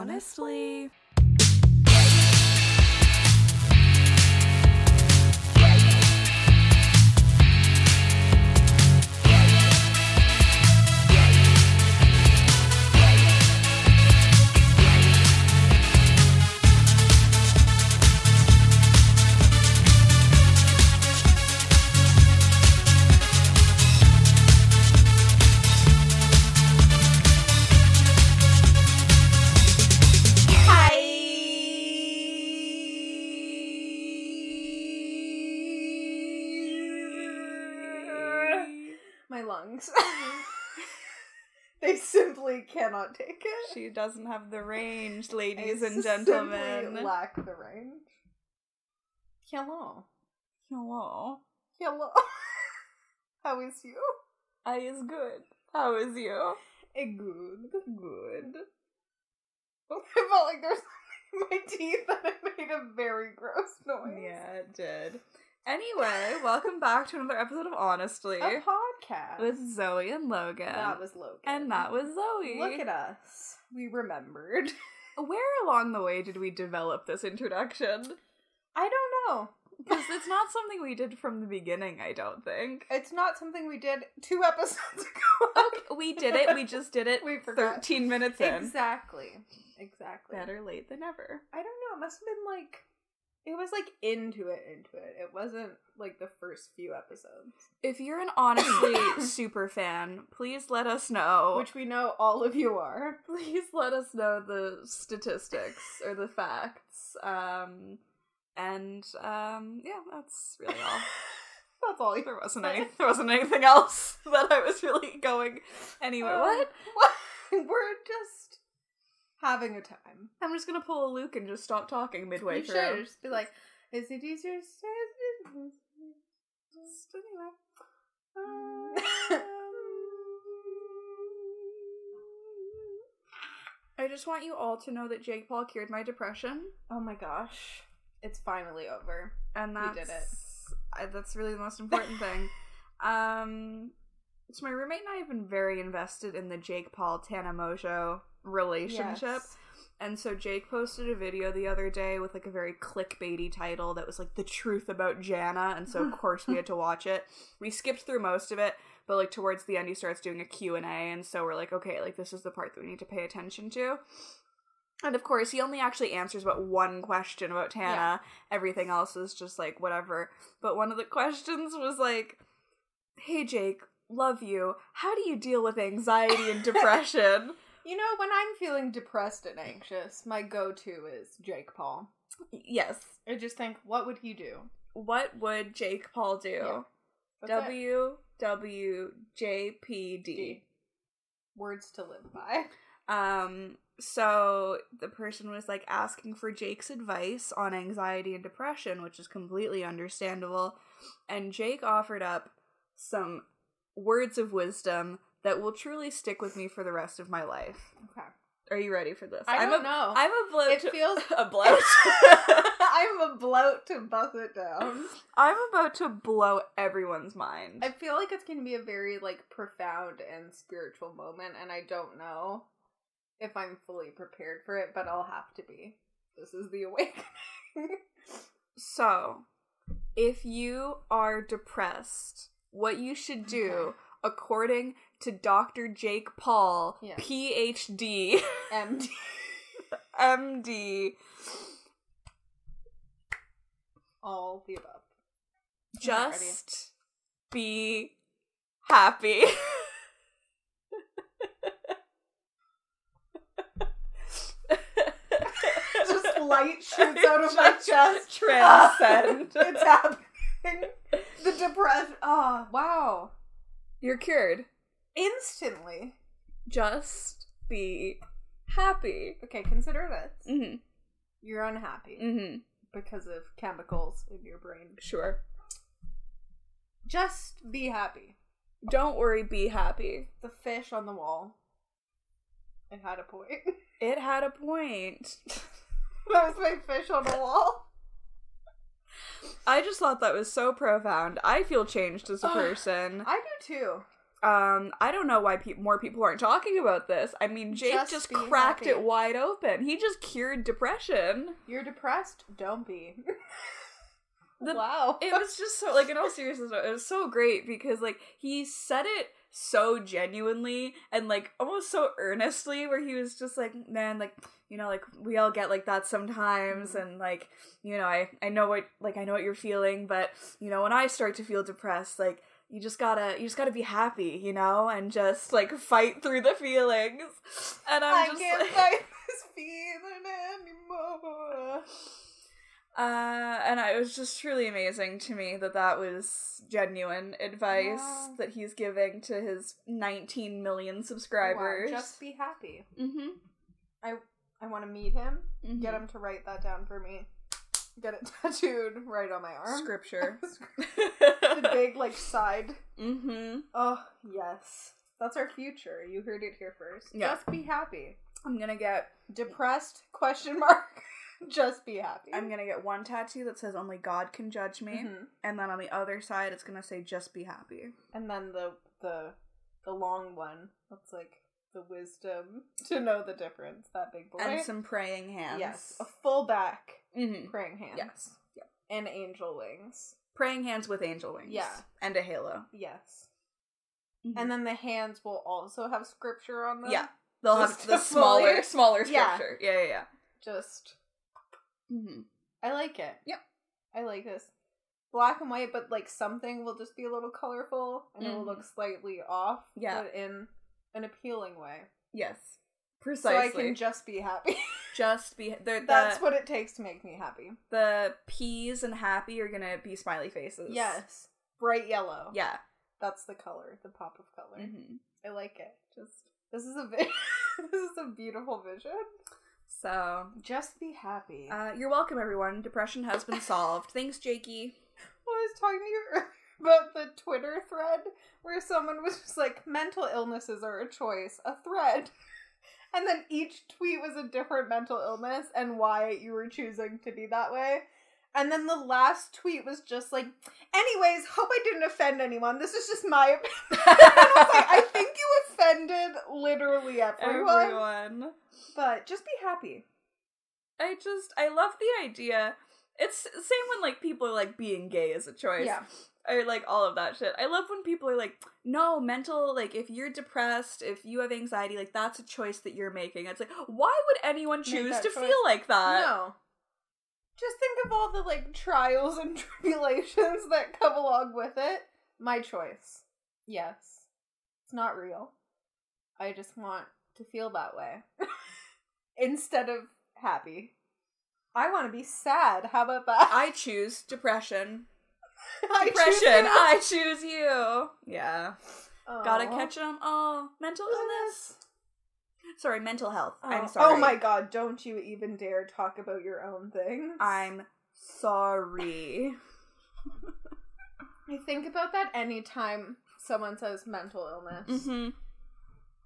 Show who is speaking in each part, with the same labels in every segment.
Speaker 1: honestly.
Speaker 2: Simply cannot take it.
Speaker 1: She doesn't have the range, ladies
Speaker 2: I
Speaker 1: and gentlemen.
Speaker 2: lack the range. Hello.
Speaker 1: Hello.
Speaker 2: Hello. How is you?
Speaker 1: I is good. How is you?
Speaker 2: Eh, good. Good. I felt like there's my teeth and it made a very gross noise.
Speaker 1: Yeah, it did. Anyway, welcome back to another episode of Honestly
Speaker 2: A podcast.
Speaker 1: with Zoe and Logan.
Speaker 2: that was Logan.
Speaker 1: and that was Zoe.
Speaker 2: Look at us. We remembered.
Speaker 1: Where along the way did we develop this introduction?
Speaker 2: I don't know.
Speaker 1: Because it's not something we did from the beginning, I don't think.
Speaker 2: It's not something we did two episodes ago.
Speaker 1: Okay, we did it. We just did it
Speaker 2: We forgot.
Speaker 1: 13 minutes in.
Speaker 2: Exactly. Exactly.
Speaker 1: Better late than never.
Speaker 2: I don't know. It must have been like it was like into it, into it. It wasn't like the first few episodes,
Speaker 1: If you're an honestly super fan, please let us know.
Speaker 2: which we know all of you are.
Speaker 1: please let us know the statistics or the facts. Um, and um, yeah, that's really all.
Speaker 2: That's all.
Speaker 1: There wasn't any. There wasn't anything else that I was really going anywhere.
Speaker 2: Um,
Speaker 1: what?
Speaker 2: What? We're just having a time.
Speaker 1: I'm just gonna pull a Luke and just stop talking midway
Speaker 2: you
Speaker 1: through.
Speaker 2: should just be like, "Is it easier?
Speaker 1: Just anyway.
Speaker 2: Um,
Speaker 1: I just want you all to know that Jake Paul cured my depression,
Speaker 2: oh my gosh, it's finally over.
Speaker 1: and
Speaker 2: We
Speaker 1: that's
Speaker 2: did it.
Speaker 1: I, that's really the most important thing. Um, so my roommate and I have been very invested in the Jake Paul Tana Mongeau relationship.
Speaker 2: Yes.
Speaker 1: And so Jake posted a video the other day with like a very clickbaity title that was like the truth about Jana, and so of course we had to watch it. We skipped through most of it, but like towards the end he starts doing a Q&A and so we're like okay, like this is the part that we need to pay attention to. And of course, he only actually answers about one question about Tana.
Speaker 2: Yeah.
Speaker 1: Everything else is just like whatever. But one of the questions was like, "Hey Jake, love you. How do you deal with anxiety and depression?"
Speaker 2: You know, when I'm feeling depressed and anxious, my go-to is Jake Paul.
Speaker 1: yes.
Speaker 2: I just think, what would he do?
Speaker 1: What would Jake Paul do?
Speaker 2: Yeah. That's it.
Speaker 1: W W J P D.
Speaker 2: D. Words to live by.
Speaker 1: Um so the person was like asking for Jake's advice on anxiety and depression, which is completely understandable. And Jake offered up some words of wisdom that will truly stick with me for the rest of my life.
Speaker 2: Okay.
Speaker 1: Are you ready for this?
Speaker 2: I
Speaker 1: I'm
Speaker 2: don't
Speaker 1: a,
Speaker 2: know.
Speaker 1: I'm a bloat.
Speaker 2: It
Speaker 1: to-
Speaker 2: feels-
Speaker 1: a bloat.
Speaker 2: I'm a bloat to bust it down.
Speaker 1: I'm about to blow everyone's mind.
Speaker 2: I feel like it's gonna be a very like profound and spiritual moment, and I don't know if I'm fully prepared for it, but I'll have to be. This is the awakening.
Speaker 1: So, if you are depressed, what you should do,
Speaker 2: Okay.
Speaker 1: according to Dr. Jake Paul. PhD,
Speaker 2: MD.
Speaker 1: MD,
Speaker 2: All the above. I'm
Speaker 1: just be happy.
Speaker 2: Just light shoots out of my chest.
Speaker 1: Transcend.
Speaker 2: it's happening. The depression. Oh, ah, wow.
Speaker 1: You're cured.
Speaker 2: Instantly.
Speaker 1: Just be happy.
Speaker 2: Okay, consider this.
Speaker 1: Mm-hmm.
Speaker 2: You're unhappy
Speaker 1: Mm-hmm.
Speaker 2: because of chemicals in your brain.
Speaker 1: Sure.
Speaker 2: Just be happy.
Speaker 1: Don't worry, be happy.
Speaker 2: The fish on the wall. It had a point.
Speaker 1: It had a point.
Speaker 2: that was my fish on the wall.
Speaker 1: I just thought that was so profound. I feel changed as a person.
Speaker 2: I do too.
Speaker 1: Um, I don't know why pe- more people aren't talking about this. I mean, Jake
Speaker 2: Just
Speaker 1: just, cracked
Speaker 2: happy.
Speaker 1: it wide open. He just cured depression.
Speaker 2: You're depressed? Don't be.
Speaker 1: The-
Speaker 2: wow.
Speaker 1: It was just so like in all seriousness, it was so great because like he said it so genuinely and like almost so earnestly where he was just like, man, like you know, like we all get like that sometimes and like, you know, I I know what like I know what you're feeling, but you know, when I start to feel depressed, like you just gotta you just gotta be happy, you know, and just like fight through the feelings. And I'm
Speaker 2: I
Speaker 1: just
Speaker 2: can't
Speaker 1: like,
Speaker 2: fight this feeling anymore.
Speaker 1: Uh, and I, it was just truly amazing to me that that was genuine advice
Speaker 2: Yeah.
Speaker 1: that he's giving to his 19 million subscribers.
Speaker 2: Wow, just be happy.
Speaker 1: mm-hmm.
Speaker 2: I I want to meet him.
Speaker 1: mm-hmm.
Speaker 2: Get him to write that down for me. Get it tattooed right on my arm.
Speaker 1: scripture.
Speaker 2: the big like side.
Speaker 1: mm-hmm.
Speaker 2: Oh yes, that's our future. You heard it here first.
Speaker 1: Yeah.
Speaker 2: Just be happy.
Speaker 1: I'm gonna get
Speaker 2: Depressed? Question mark. Just be happy.
Speaker 1: I'm gonna get one tattoo that says only God can judge me,
Speaker 2: Mhm.
Speaker 1: and then on the other side it's gonna say just be happy.
Speaker 2: And then the the the long one. That's like the wisdom to know the difference. That big boy.
Speaker 1: And some praying hands.
Speaker 2: yes, a full back
Speaker 1: Mm-hmm.
Speaker 2: praying hands.
Speaker 1: Yes. Yeah.
Speaker 2: and angel wings.
Speaker 1: Praying hands with angel wings.
Speaker 2: Yeah.
Speaker 1: And a halo.
Speaker 2: Yes,
Speaker 1: Mhm.
Speaker 2: and then the hands will also have scripture on them.
Speaker 1: Yeah. They'll
Speaker 2: Just
Speaker 1: have the smaller, smaller scripture. Yeah, yeah, yeah.
Speaker 2: just
Speaker 1: Mm-hmm.
Speaker 2: I like it.
Speaker 1: Yep.
Speaker 2: I like this. Black and white, but like something will just be a little colorful and it will look slightly off.
Speaker 1: Yeah.
Speaker 2: But in an appealing way.
Speaker 1: Yes.
Speaker 2: So I can just be happy.
Speaker 1: just be the,
Speaker 2: That's what it takes to make me happy.
Speaker 1: the peas and happy are gonna be smiley faces.
Speaker 2: Yes. Bright yellow.
Speaker 1: Yeah.
Speaker 2: That's the color, the pop of color.
Speaker 1: hmm
Speaker 2: I like it. Just this is a vi- this is a beautiful vision.
Speaker 1: So,
Speaker 2: Just be happy.
Speaker 1: uh, you're welcome, everyone. Depression has been solved. Thanks, Jakey.
Speaker 2: Well, I was talking to you earlier about the Twitter thread where someone was just like, mental illnesses are a choice, a thread. And then each tweet was a different mental illness and why you were choosing to be that way. And then the last tweet was just like, anyways, hope I didn't offend anyone. This is just my opinion. I like, I think you offended literally everyone.
Speaker 1: Everyone.
Speaker 2: But just be happy.
Speaker 1: I just, I love the idea. It's the same when like people are like being gay is a choice.
Speaker 2: Yeah.
Speaker 1: Or like all of that shit. I love when people are like, no, mental, like if you're depressed, if you have anxiety, like that's a choice that you're making. It's like, why would anyone choose to
Speaker 2: choice.
Speaker 1: feel like that?
Speaker 2: no. Just think of all the like trials and tribulations that come along with it. My choice. Yes. It's not real. I just want to feel that way. Instead of happy. I want to be sad. How about that?
Speaker 1: I choose depression.
Speaker 2: I choose
Speaker 1: Depression. I choose you. Yeah. Gotta catch them all. Mental illness. Sorry, mental health.
Speaker 2: Oh.
Speaker 1: I'm sorry.
Speaker 2: Oh my god, don't you even dare talk about your own thing.
Speaker 1: I'm sorry.
Speaker 2: I think about that anytime someone says mental illness.
Speaker 1: hmm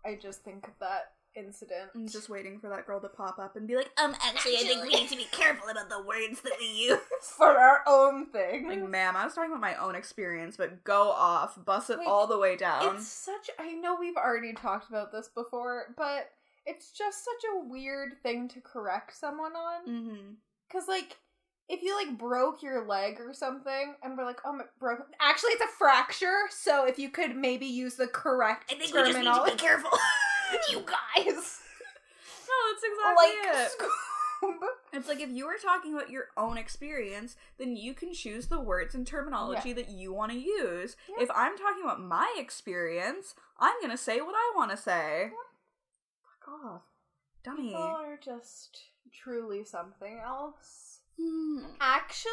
Speaker 2: I just think of that incident.
Speaker 1: I'm just waiting for that girl to pop up and be like, um,
Speaker 3: Actually, I think we need to be careful about the words that we use.
Speaker 2: for our own thing.
Speaker 1: like, ma'am, I was talking about my own experience, but go off, bust it
Speaker 2: Like,
Speaker 1: all the way down.
Speaker 2: It's such I know we've already talked about this before, but it's just such a weird thing to correct someone on.
Speaker 1: Mm-hmm.
Speaker 2: Cause like if you like broke your leg or something and we're like, oh my broke actually it's a fracture, so if you could maybe use the correct
Speaker 3: I think we just need to be careful. you guys.
Speaker 1: No, that's exactly
Speaker 2: like
Speaker 1: it.
Speaker 2: Scoob.
Speaker 1: It's like if you were talking about your own experience, then you can choose the words and terminology that you want to use.
Speaker 2: Yeah.
Speaker 1: If I'm talking about my experience, I'm gonna say what I want to say. Fuck off, dummy.
Speaker 2: People are just truly something else.
Speaker 1: Hmm.
Speaker 2: Actually,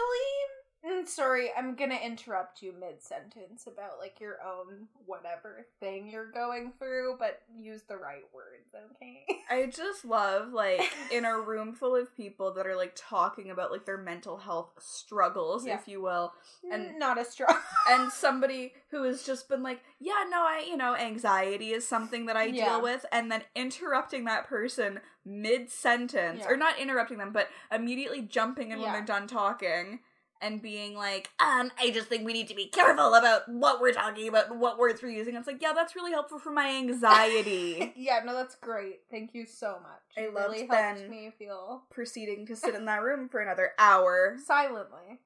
Speaker 2: mm, sorry, I'm gonna interrupt you mid sentence about like your own whatever thing you're going through, but use the right words, okay?
Speaker 1: I just love like in a room full of people that are like talking about like their mental health struggles,
Speaker 2: Yeah.
Speaker 1: if you will, And-
Speaker 2: and not a strong.
Speaker 1: and somebody who has just been like, yeah, no, I, you know, anxiety is something that I
Speaker 2: Yeah.
Speaker 1: deal with, and then interrupting that person mid sentence,
Speaker 2: Yeah.
Speaker 1: or not interrupting them, but immediately jumping in when they're done talking, and being like, um, I just think we need to be careful about what we're talking about and what words we're using. It's like, yeah, that's really helpful for my anxiety.
Speaker 2: yeah, no, that's great. Thank you so much. It really helped me feel
Speaker 1: Proceeding to sit in that room for another hour,
Speaker 2: silently.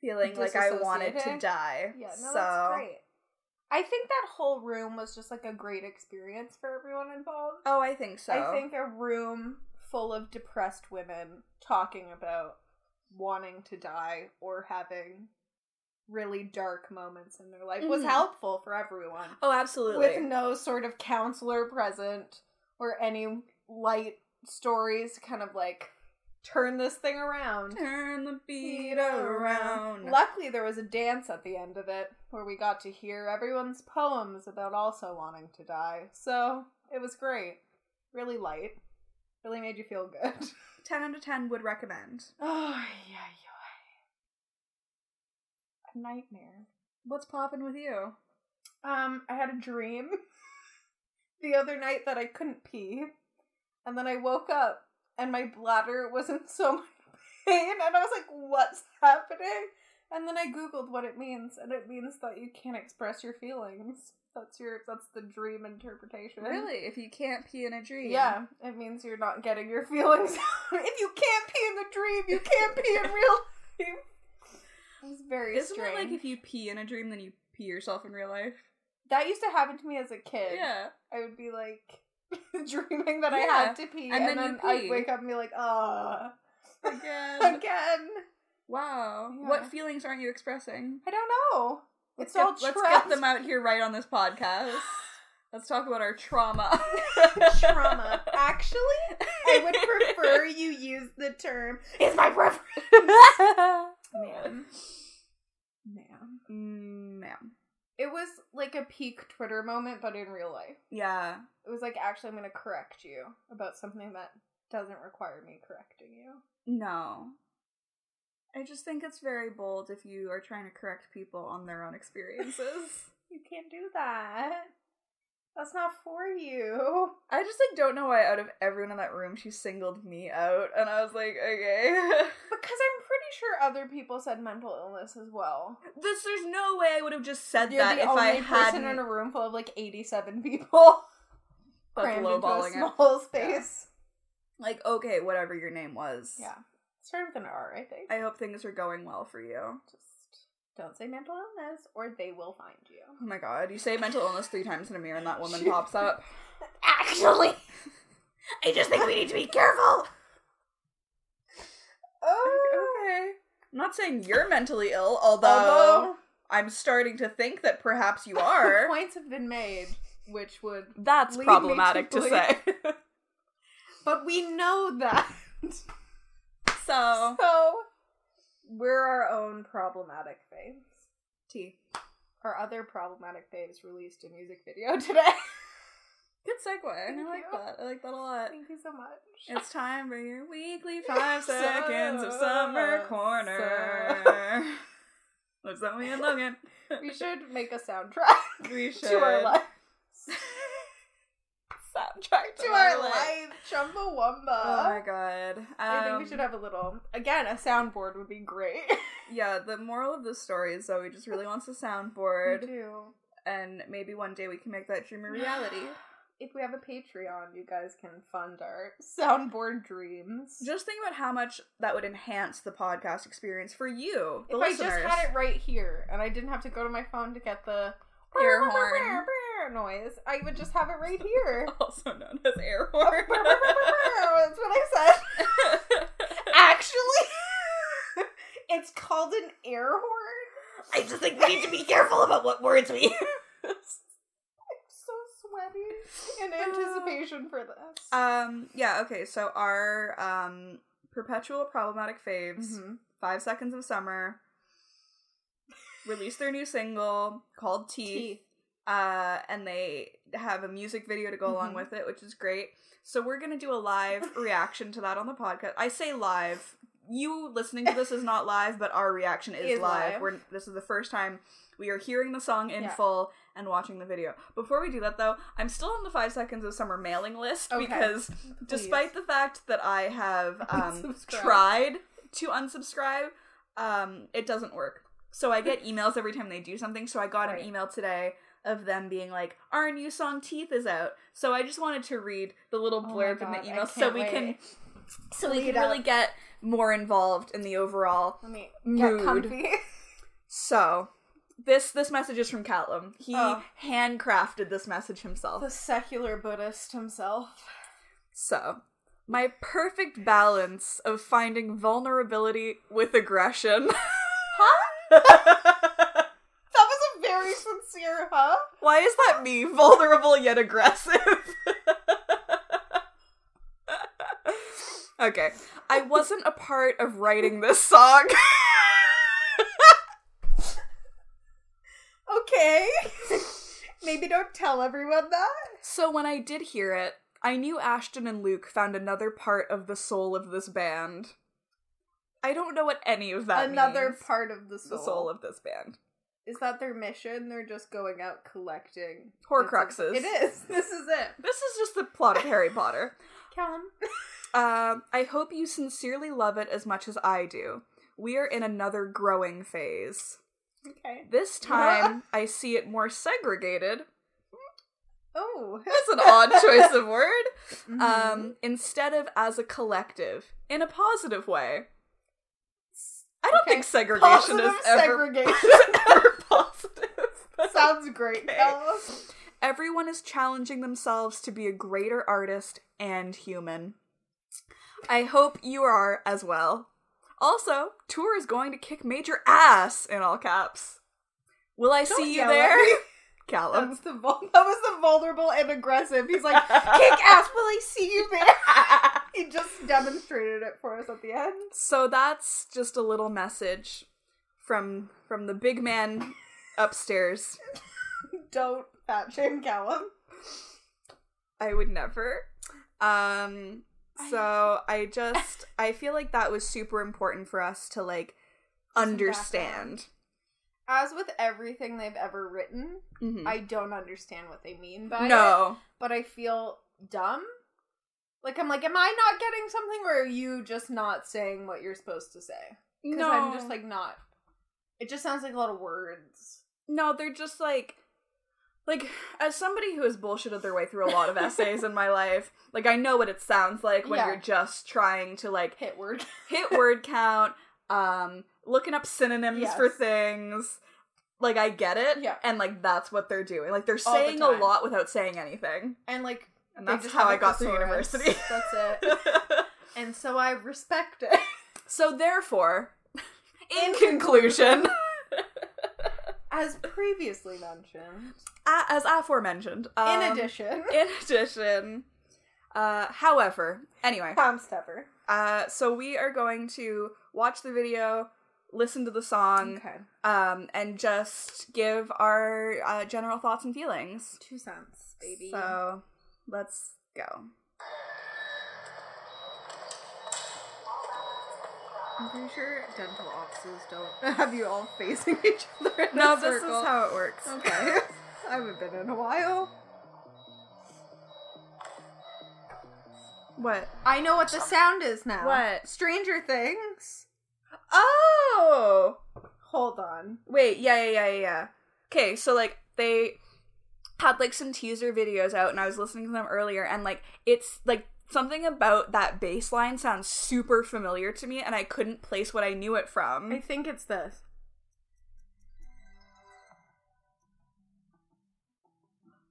Speaker 1: feeling like I wanted to die.
Speaker 2: Yeah, no,
Speaker 1: so
Speaker 2: that's great. I think that whole room was just like a great experience for everyone involved.
Speaker 1: Oh, I think so.
Speaker 2: I think a room full of depressed women talking about wanting to die or having really dark moments in their life was
Speaker 1: Mhm.
Speaker 2: helpful for everyone.
Speaker 1: Oh, absolutely.
Speaker 2: With no sort of counselor present or any light stories to kind of like turn this thing around.
Speaker 1: Turn the beat around.
Speaker 2: Luckily, there was a dance at the end of it where we got to hear everyone's poems about also wanting to die. So it was great. Really light. Really made you feel good.
Speaker 1: 10 out of 10 would recommend.
Speaker 2: Oh, yeah, yeah. A nightmare.
Speaker 1: What's popping with you?
Speaker 2: Um, I had a dream the other night that I couldn't pee. And then I woke up and my bladder was in so much pain and I was like, what's happening? And then I googled what it means and it means that you can't express your feelings. That's your that's the dream interpretation.
Speaker 1: Really? If you can't pee in a dream?
Speaker 2: Yeah, it means you're not getting your feelings out. if you can't pee in the dream, you can't pee in real life. It's very
Speaker 1: Isn't
Speaker 2: strange.
Speaker 1: it like if you pee in a dream, then you pee yourself in real life?
Speaker 2: that used to happen to me as a kid.
Speaker 1: Yeah.
Speaker 2: I would be like dreaming that I had to pee,
Speaker 1: and
Speaker 2: and,
Speaker 1: then
Speaker 2: then, I'd wake up and be like, "Ah,
Speaker 1: Again.
Speaker 2: again."
Speaker 1: wow.
Speaker 2: Yeah.
Speaker 1: What feelings aren't you expressing?
Speaker 2: I don't know.
Speaker 1: Let's
Speaker 2: all
Speaker 1: get, let's get them out here right on this podcast. Let's talk about our trauma.
Speaker 2: Trauma. Actually, I would prefer you use the term
Speaker 3: It's my preference.
Speaker 2: "man." Man,
Speaker 1: Ma'am.
Speaker 2: it was like a peak Twitter moment, but in real life.
Speaker 1: Yeah.
Speaker 2: It was like, actually, I'm going to correct you about something that doesn't require me correcting you.
Speaker 1: No. I just think it's very bold if you are trying to correct people on their own experiences.
Speaker 2: You can't do that. That's not for you.
Speaker 1: I just like don't know why out of everyone in that room she singled me out and I was like, okay.
Speaker 2: Because I'm pretty sure other people said mental illness as well.
Speaker 1: this there's no way I would have just said
Speaker 2: You're
Speaker 1: that if
Speaker 2: only
Speaker 1: I hadn't
Speaker 2: in a room full of like 87 people
Speaker 1: that's
Speaker 2: crammed into a
Speaker 1: lowballing it.
Speaker 2: small space.
Speaker 1: Like, okay, whatever your name was.
Speaker 2: Yeah. Start with an R, I think.
Speaker 1: I hope things are going well for you.
Speaker 2: Just don't say mental illness or they will find you.
Speaker 1: Oh my god, you say mental illness three times in a mirror and that woman pops up.
Speaker 3: Actually, I just think we need to be careful.
Speaker 2: Oh.
Speaker 1: okay. I'm not saying you're mentally ill, although
Speaker 2: Although
Speaker 1: I'm starting to think that perhaps you are.
Speaker 2: points have been made, which would.
Speaker 1: That's problematic
Speaker 2: to
Speaker 1: to say.
Speaker 2: But we know that.
Speaker 1: So,
Speaker 2: So we're our own problematic faves.
Speaker 1: T.
Speaker 2: Our other problematic faves released a music video today.
Speaker 1: Good segue. I like
Speaker 2: you.
Speaker 1: that. I like that a lot.
Speaker 2: Thank you so much.
Speaker 1: It's time for your weekly five
Speaker 2: So-
Speaker 1: seconds of summer corner. so-. With Zoe and Logan.
Speaker 2: we should make a soundtrack
Speaker 1: We should.
Speaker 2: to our life.
Speaker 1: Soundtrack
Speaker 2: To our life, Chumbawamba.
Speaker 1: Oh my god. Um,
Speaker 2: I think we should have a little. Again, a soundboard would be great.
Speaker 1: Yeah, the moral of the story is Zoe just really wants a
Speaker 2: We
Speaker 1: soundboard,
Speaker 2: do.
Speaker 1: and maybe one day we can make that dream a reality.
Speaker 2: If we have a Patreon, you guys can fund our soundboard dreams.
Speaker 1: Just think about how much that would enhance the podcast experience for you,
Speaker 2: if I just had it right here and I didn't have to go to my phone to get the
Speaker 1: Air horn.
Speaker 2: Noise, I would just have it right here.
Speaker 1: also known as air
Speaker 2: That's
Speaker 1: horn.
Speaker 2: what I said. Actually, it's called an air horn.
Speaker 3: I just think we need to be careful about what words we use.
Speaker 2: I'm so sweaty in anticipation for this.
Speaker 1: um, yeah, okay, so our um perpetual problematic faves,
Speaker 2: Mhm.
Speaker 1: Five Seconds of Summer, released their new single called Teeth.
Speaker 2: Teeth.
Speaker 1: Uh, and they have a music video to go along
Speaker 2: Mhm.
Speaker 1: with it, which is great. So we're gonna do a live reaction to that on the podcast. I say live. You listening to this is not live, but our reaction is,
Speaker 2: Is
Speaker 1: live.
Speaker 2: live.
Speaker 1: We're this is the first time we are hearing the song in
Speaker 2: Yeah.
Speaker 1: full and watching the video. Before we do that though, I'm still on the five seconds of summer mailing list
Speaker 2: Okay.
Speaker 1: because despite the fact that I have um, tried to unsubscribe, um, it doesn't work. So I get emails every time they do something. So I got
Speaker 2: Right.
Speaker 1: an email today of them being like, "Our new song Teeth is out." So I just wanted to read the little
Speaker 2: Oh
Speaker 1: blurb in the email so we can
Speaker 2: wait.
Speaker 1: so we
Speaker 2: Lead
Speaker 1: can really get more involved in the overall
Speaker 2: Let me
Speaker 1: Mood.
Speaker 2: comfy.
Speaker 1: So, this this message is from Calum. He
Speaker 2: Oh.
Speaker 1: handcrafted this message himself.
Speaker 2: the secular Buddhist himself.
Speaker 1: So, my perfect balance of finding vulnerability with aggression.
Speaker 2: A huh?
Speaker 1: Why is that me? Vulnerable yet aggressive. okay. I wasn't a part of writing this song.
Speaker 2: Okay. Maybe don't tell everyone that.
Speaker 1: So when I did hear it, I knew Ashton and Luke found another part of the soul of this band. I don't know what any of that
Speaker 2: Another
Speaker 1: means.
Speaker 2: part of the soul.
Speaker 1: the soul of this band.
Speaker 2: Is that their mission? They're just going out collecting
Speaker 1: Horcruxes.
Speaker 2: It is. This is it.
Speaker 1: This is just the plot of Harry Potter.
Speaker 2: Calum.
Speaker 1: Um, I hope you sincerely love it as much as I do. We are in another growing phase.
Speaker 2: Okay.
Speaker 1: This time, I see it more segregated.
Speaker 2: Oh.
Speaker 1: That's an odd choice of word.
Speaker 2: Mhm.
Speaker 1: Um, instead of as a collective, in a positive way. I don't
Speaker 2: Okay.
Speaker 1: think segregation
Speaker 2: Positive
Speaker 1: is ever,
Speaker 2: segregation.
Speaker 1: Positive.
Speaker 2: Sounds great,
Speaker 1: Okay. Everyone is challenging themselves to be a greater artist and human. I hope you are as well. Also, tour is going to kick major ass in all caps. Will I
Speaker 2: Don't
Speaker 1: see you there?
Speaker 2: Calum. The vul- that was the vulnerable and aggressive. He's like, kick ass, will I see you there? he just demonstrated it for us at the end.
Speaker 1: so that's just a little message from from the big man upstairs.
Speaker 2: Don't fat shame Calum.
Speaker 1: I would never. Um so I just I feel like that was super important for us to like understand.
Speaker 2: As with everything they've ever written,
Speaker 1: Mhm.
Speaker 2: I don't understand what they mean by it.
Speaker 1: no.
Speaker 2: But I feel dumb. Like I'm like, am I not getting something, or are you just not saying what you're supposed to say? Because
Speaker 1: No.
Speaker 2: I'm just like not. It just sounds like a lot of words.
Speaker 1: No, they're just like like as somebody who has bullshitted their way through a lot of essays in my life, like I know what it sounds like when
Speaker 2: Yeah.
Speaker 1: you're just trying to like
Speaker 2: Hit word.
Speaker 1: hit word count, um, looking up synonyms
Speaker 2: Yes.
Speaker 1: for things. Like I get it,
Speaker 2: Yeah.
Speaker 1: and like that's what they're doing. Like they're
Speaker 2: All the
Speaker 1: saying a lot without saying anything,
Speaker 2: and like
Speaker 1: and that's how I got through university.
Speaker 2: That's it. and so I respect it.
Speaker 1: so therefore, in conclusion,
Speaker 2: As previously mentioned.
Speaker 1: a- as aforementioned, um,
Speaker 2: In addition,
Speaker 1: in addition, uh, however, anyway,
Speaker 2: Tom Stepper.
Speaker 1: uh, so we are going to watch the video, listen to the song,
Speaker 2: Okay.
Speaker 1: um, and just give our uh, general thoughts and feelings.
Speaker 2: Two cents, baby.
Speaker 1: So let's go.
Speaker 2: I'm pretty sure dental offices don't have you all facing each other in
Speaker 1: No,
Speaker 2: a
Speaker 1: this is how it works.
Speaker 2: Okay. I haven't been in a while.
Speaker 1: What?
Speaker 2: I know what the sound is now.
Speaker 1: What?
Speaker 2: Stranger Things.
Speaker 1: Oh!
Speaker 2: Hold on.
Speaker 1: Wait, yeah, yeah, yeah, yeah, yeah. Okay, so like they had like some teaser videos out, and I was listening to them earlier, and like it's like something about that bass line sounds super familiar to me, and I couldn't place what I knew it from.
Speaker 2: I think it's this.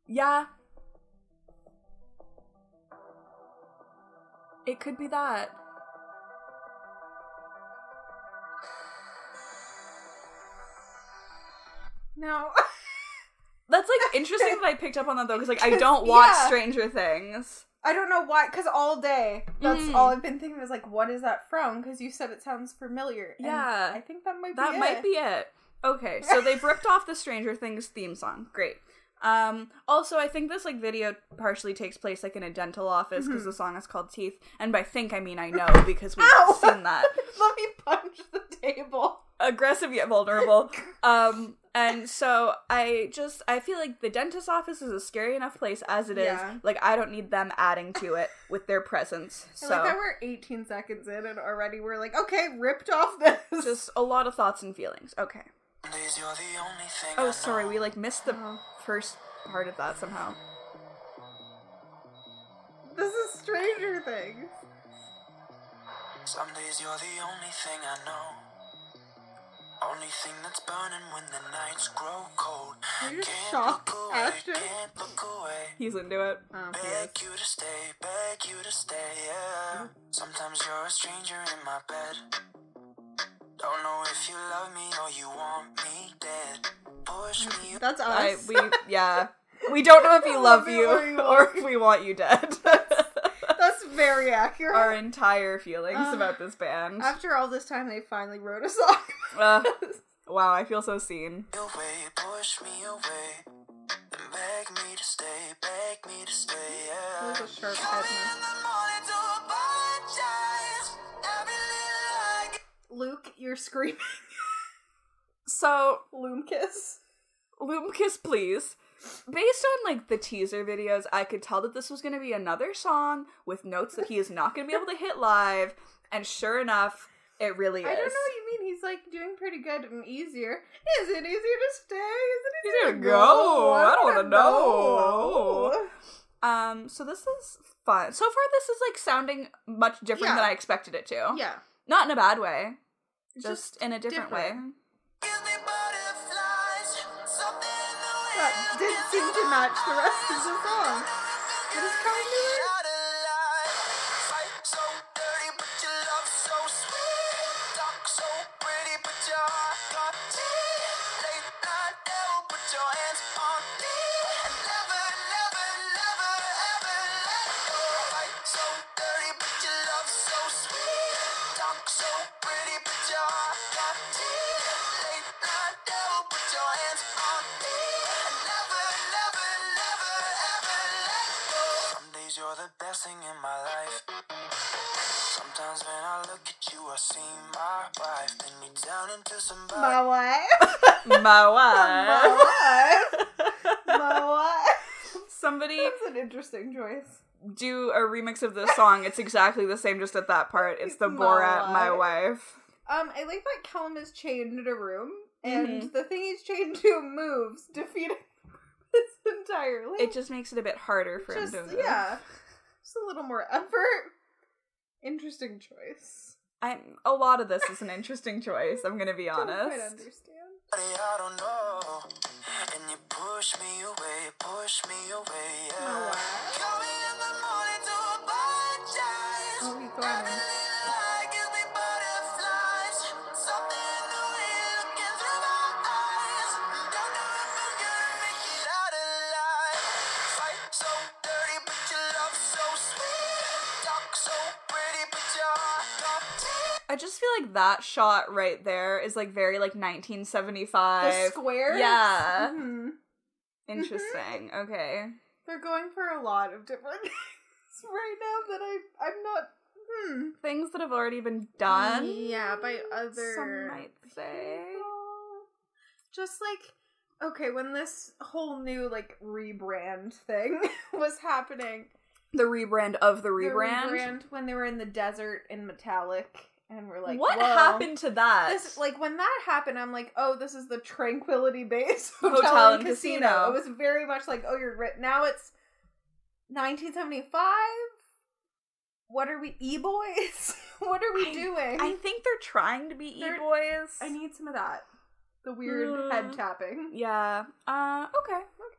Speaker 1: Yeah. It could be that.
Speaker 2: No.
Speaker 1: That's like interesting that I picked up on that though, because like I don't watch
Speaker 2: Yeah.
Speaker 1: Stranger Things.
Speaker 2: I don't know why, because all day, that's
Speaker 1: Mhm.
Speaker 2: all I've been thinking is like, what is that from? Because you said it sounds familiar. and
Speaker 1: Yeah.
Speaker 2: I think that might be
Speaker 1: That
Speaker 2: it.
Speaker 1: might be it. Okay, so they've ripped off the Stranger Things theme song. Great. Um, also, I think this like video partially takes place like in a dental office because
Speaker 2: Mhm.
Speaker 1: the song is called Teeth, and by think I mean I know because we've
Speaker 2: Ow!
Speaker 1: seen that.
Speaker 2: Let me punch the table.
Speaker 1: Aggressive yet vulnerable. Um, And so I just I feel like the dentist office is a scary enough place as it is.
Speaker 2: Yeah.
Speaker 1: Like I don't need them adding to it with their presence.
Speaker 2: I
Speaker 1: So
Speaker 2: like that we're 18 seconds in and already we're like, okay, ripped off this.
Speaker 1: just a lot of thoughts and feelings. Okay.
Speaker 4: Days you're the only thing
Speaker 1: Oh, sorry, we like missed the first part of that somehow.
Speaker 2: this is Stranger Things.
Speaker 4: Some days you're the only thing I know. Only thing that's burning when the nights grow cold.
Speaker 2: Are you
Speaker 4: Can't
Speaker 2: shocked,
Speaker 4: look away,
Speaker 2: Ashton?
Speaker 4: can't look away.
Speaker 1: He's into it.
Speaker 2: Oh,
Speaker 4: Beg you to stay, beg you to stay, yeah. Sometimes you're a stranger in my bed. Don't know if you love me or you want me dead. Push me
Speaker 2: That's us.
Speaker 1: I we yeah. We don't know if we love
Speaker 2: Love
Speaker 1: you
Speaker 2: you you
Speaker 1: or if we want you dead.
Speaker 2: That's very accurate.
Speaker 1: Our entire feelings
Speaker 2: Uh,
Speaker 1: about this band.
Speaker 2: After all this time, they finally wrote a song.
Speaker 1: Uh, wow, I feel so seen.
Speaker 4: away, push me away. Beg me to stay, beg me to stay, yeah.
Speaker 2: a sharp head
Speaker 4: in the morning to apologize. Every little lie
Speaker 2: Luke, you're screaming.
Speaker 1: So,
Speaker 2: Loomkiss.
Speaker 1: Loomkiss, please. Based on like the teaser videos, I could tell that this was going to be another song with notes that he is not going to be able to hit live, and sure enough, it really is.
Speaker 2: I don't know what you mean. He's like doing pretty good and easier. Is it easier to stay? Is it easier,
Speaker 1: Easier
Speaker 2: to
Speaker 1: to
Speaker 2: go?
Speaker 1: go? I don't
Speaker 2: wanna
Speaker 1: wanna know. Um, so this is fun. So far, this is like sounding much different than I expected it to.
Speaker 2: Yeah.
Speaker 1: Not in a bad way,
Speaker 2: It's
Speaker 1: just, in a different, way.
Speaker 2: different.
Speaker 4: gives
Speaker 2: seem to match the rest of the song. What is it?
Speaker 4: Of somebody. My wife.
Speaker 2: My wife.
Speaker 1: My wife.
Speaker 2: wife. My wife.
Speaker 1: Somebody
Speaker 2: That's an interesting choice.
Speaker 1: do a remix of this song. It's exactly the same, just at that part. It's the
Speaker 2: My
Speaker 1: Borat, my
Speaker 2: wife.
Speaker 1: wife.
Speaker 2: Um, I like that Calum is chained in a room, and
Speaker 1: Mhm.
Speaker 2: the thing he's chained to moves, defeating this entirely.
Speaker 1: It just makes it a bit harder for
Speaker 2: just
Speaker 1: him to move.
Speaker 2: yeah, just a little more effort. Interesting choice.
Speaker 1: I'm a lot of this is an interesting choice. I'm gonna be
Speaker 2: Don't quite
Speaker 1: honest.
Speaker 2: understand.
Speaker 4: I don't
Speaker 1: I just feel like that shot right there is like very like 1975.
Speaker 2: The squares.
Speaker 1: Yeah.
Speaker 2: Mhm.
Speaker 1: Interesting. Okay.
Speaker 2: They're going for a lot of different things right now that I I'm not. Hmm.
Speaker 1: Things that have already been done.
Speaker 2: Yeah, by other
Speaker 1: Some might say.
Speaker 2: people. Just like okay, when this whole new like rebrand thing was happening,
Speaker 1: The rebrand of the
Speaker 2: the
Speaker 1: rebrand.
Speaker 2: rebrand when they were in the desert in metallic, and we're like,
Speaker 1: what
Speaker 2: "Whoa."
Speaker 1: happened to that?
Speaker 2: This like when that happened, I'm like, oh, this is the Tranquility Base Hotel,
Speaker 1: Hotel
Speaker 2: and
Speaker 1: and
Speaker 2: Casino.
Speaker 1: Casino.
Speaker 2: It was very much like, oh, you're right. Now it's 1975. What are we, e boys? what are we
Speaker 1: I-
Speaker 2: doing?
Speaker 1: I think they're trying to be e boys.
Speaker 2: I need some of that. The weird
Speaker 1: Mm.
Speaker 2: head tapping.
Speaker 1: Yeah. Uh. Okay.
Speaker 4: Late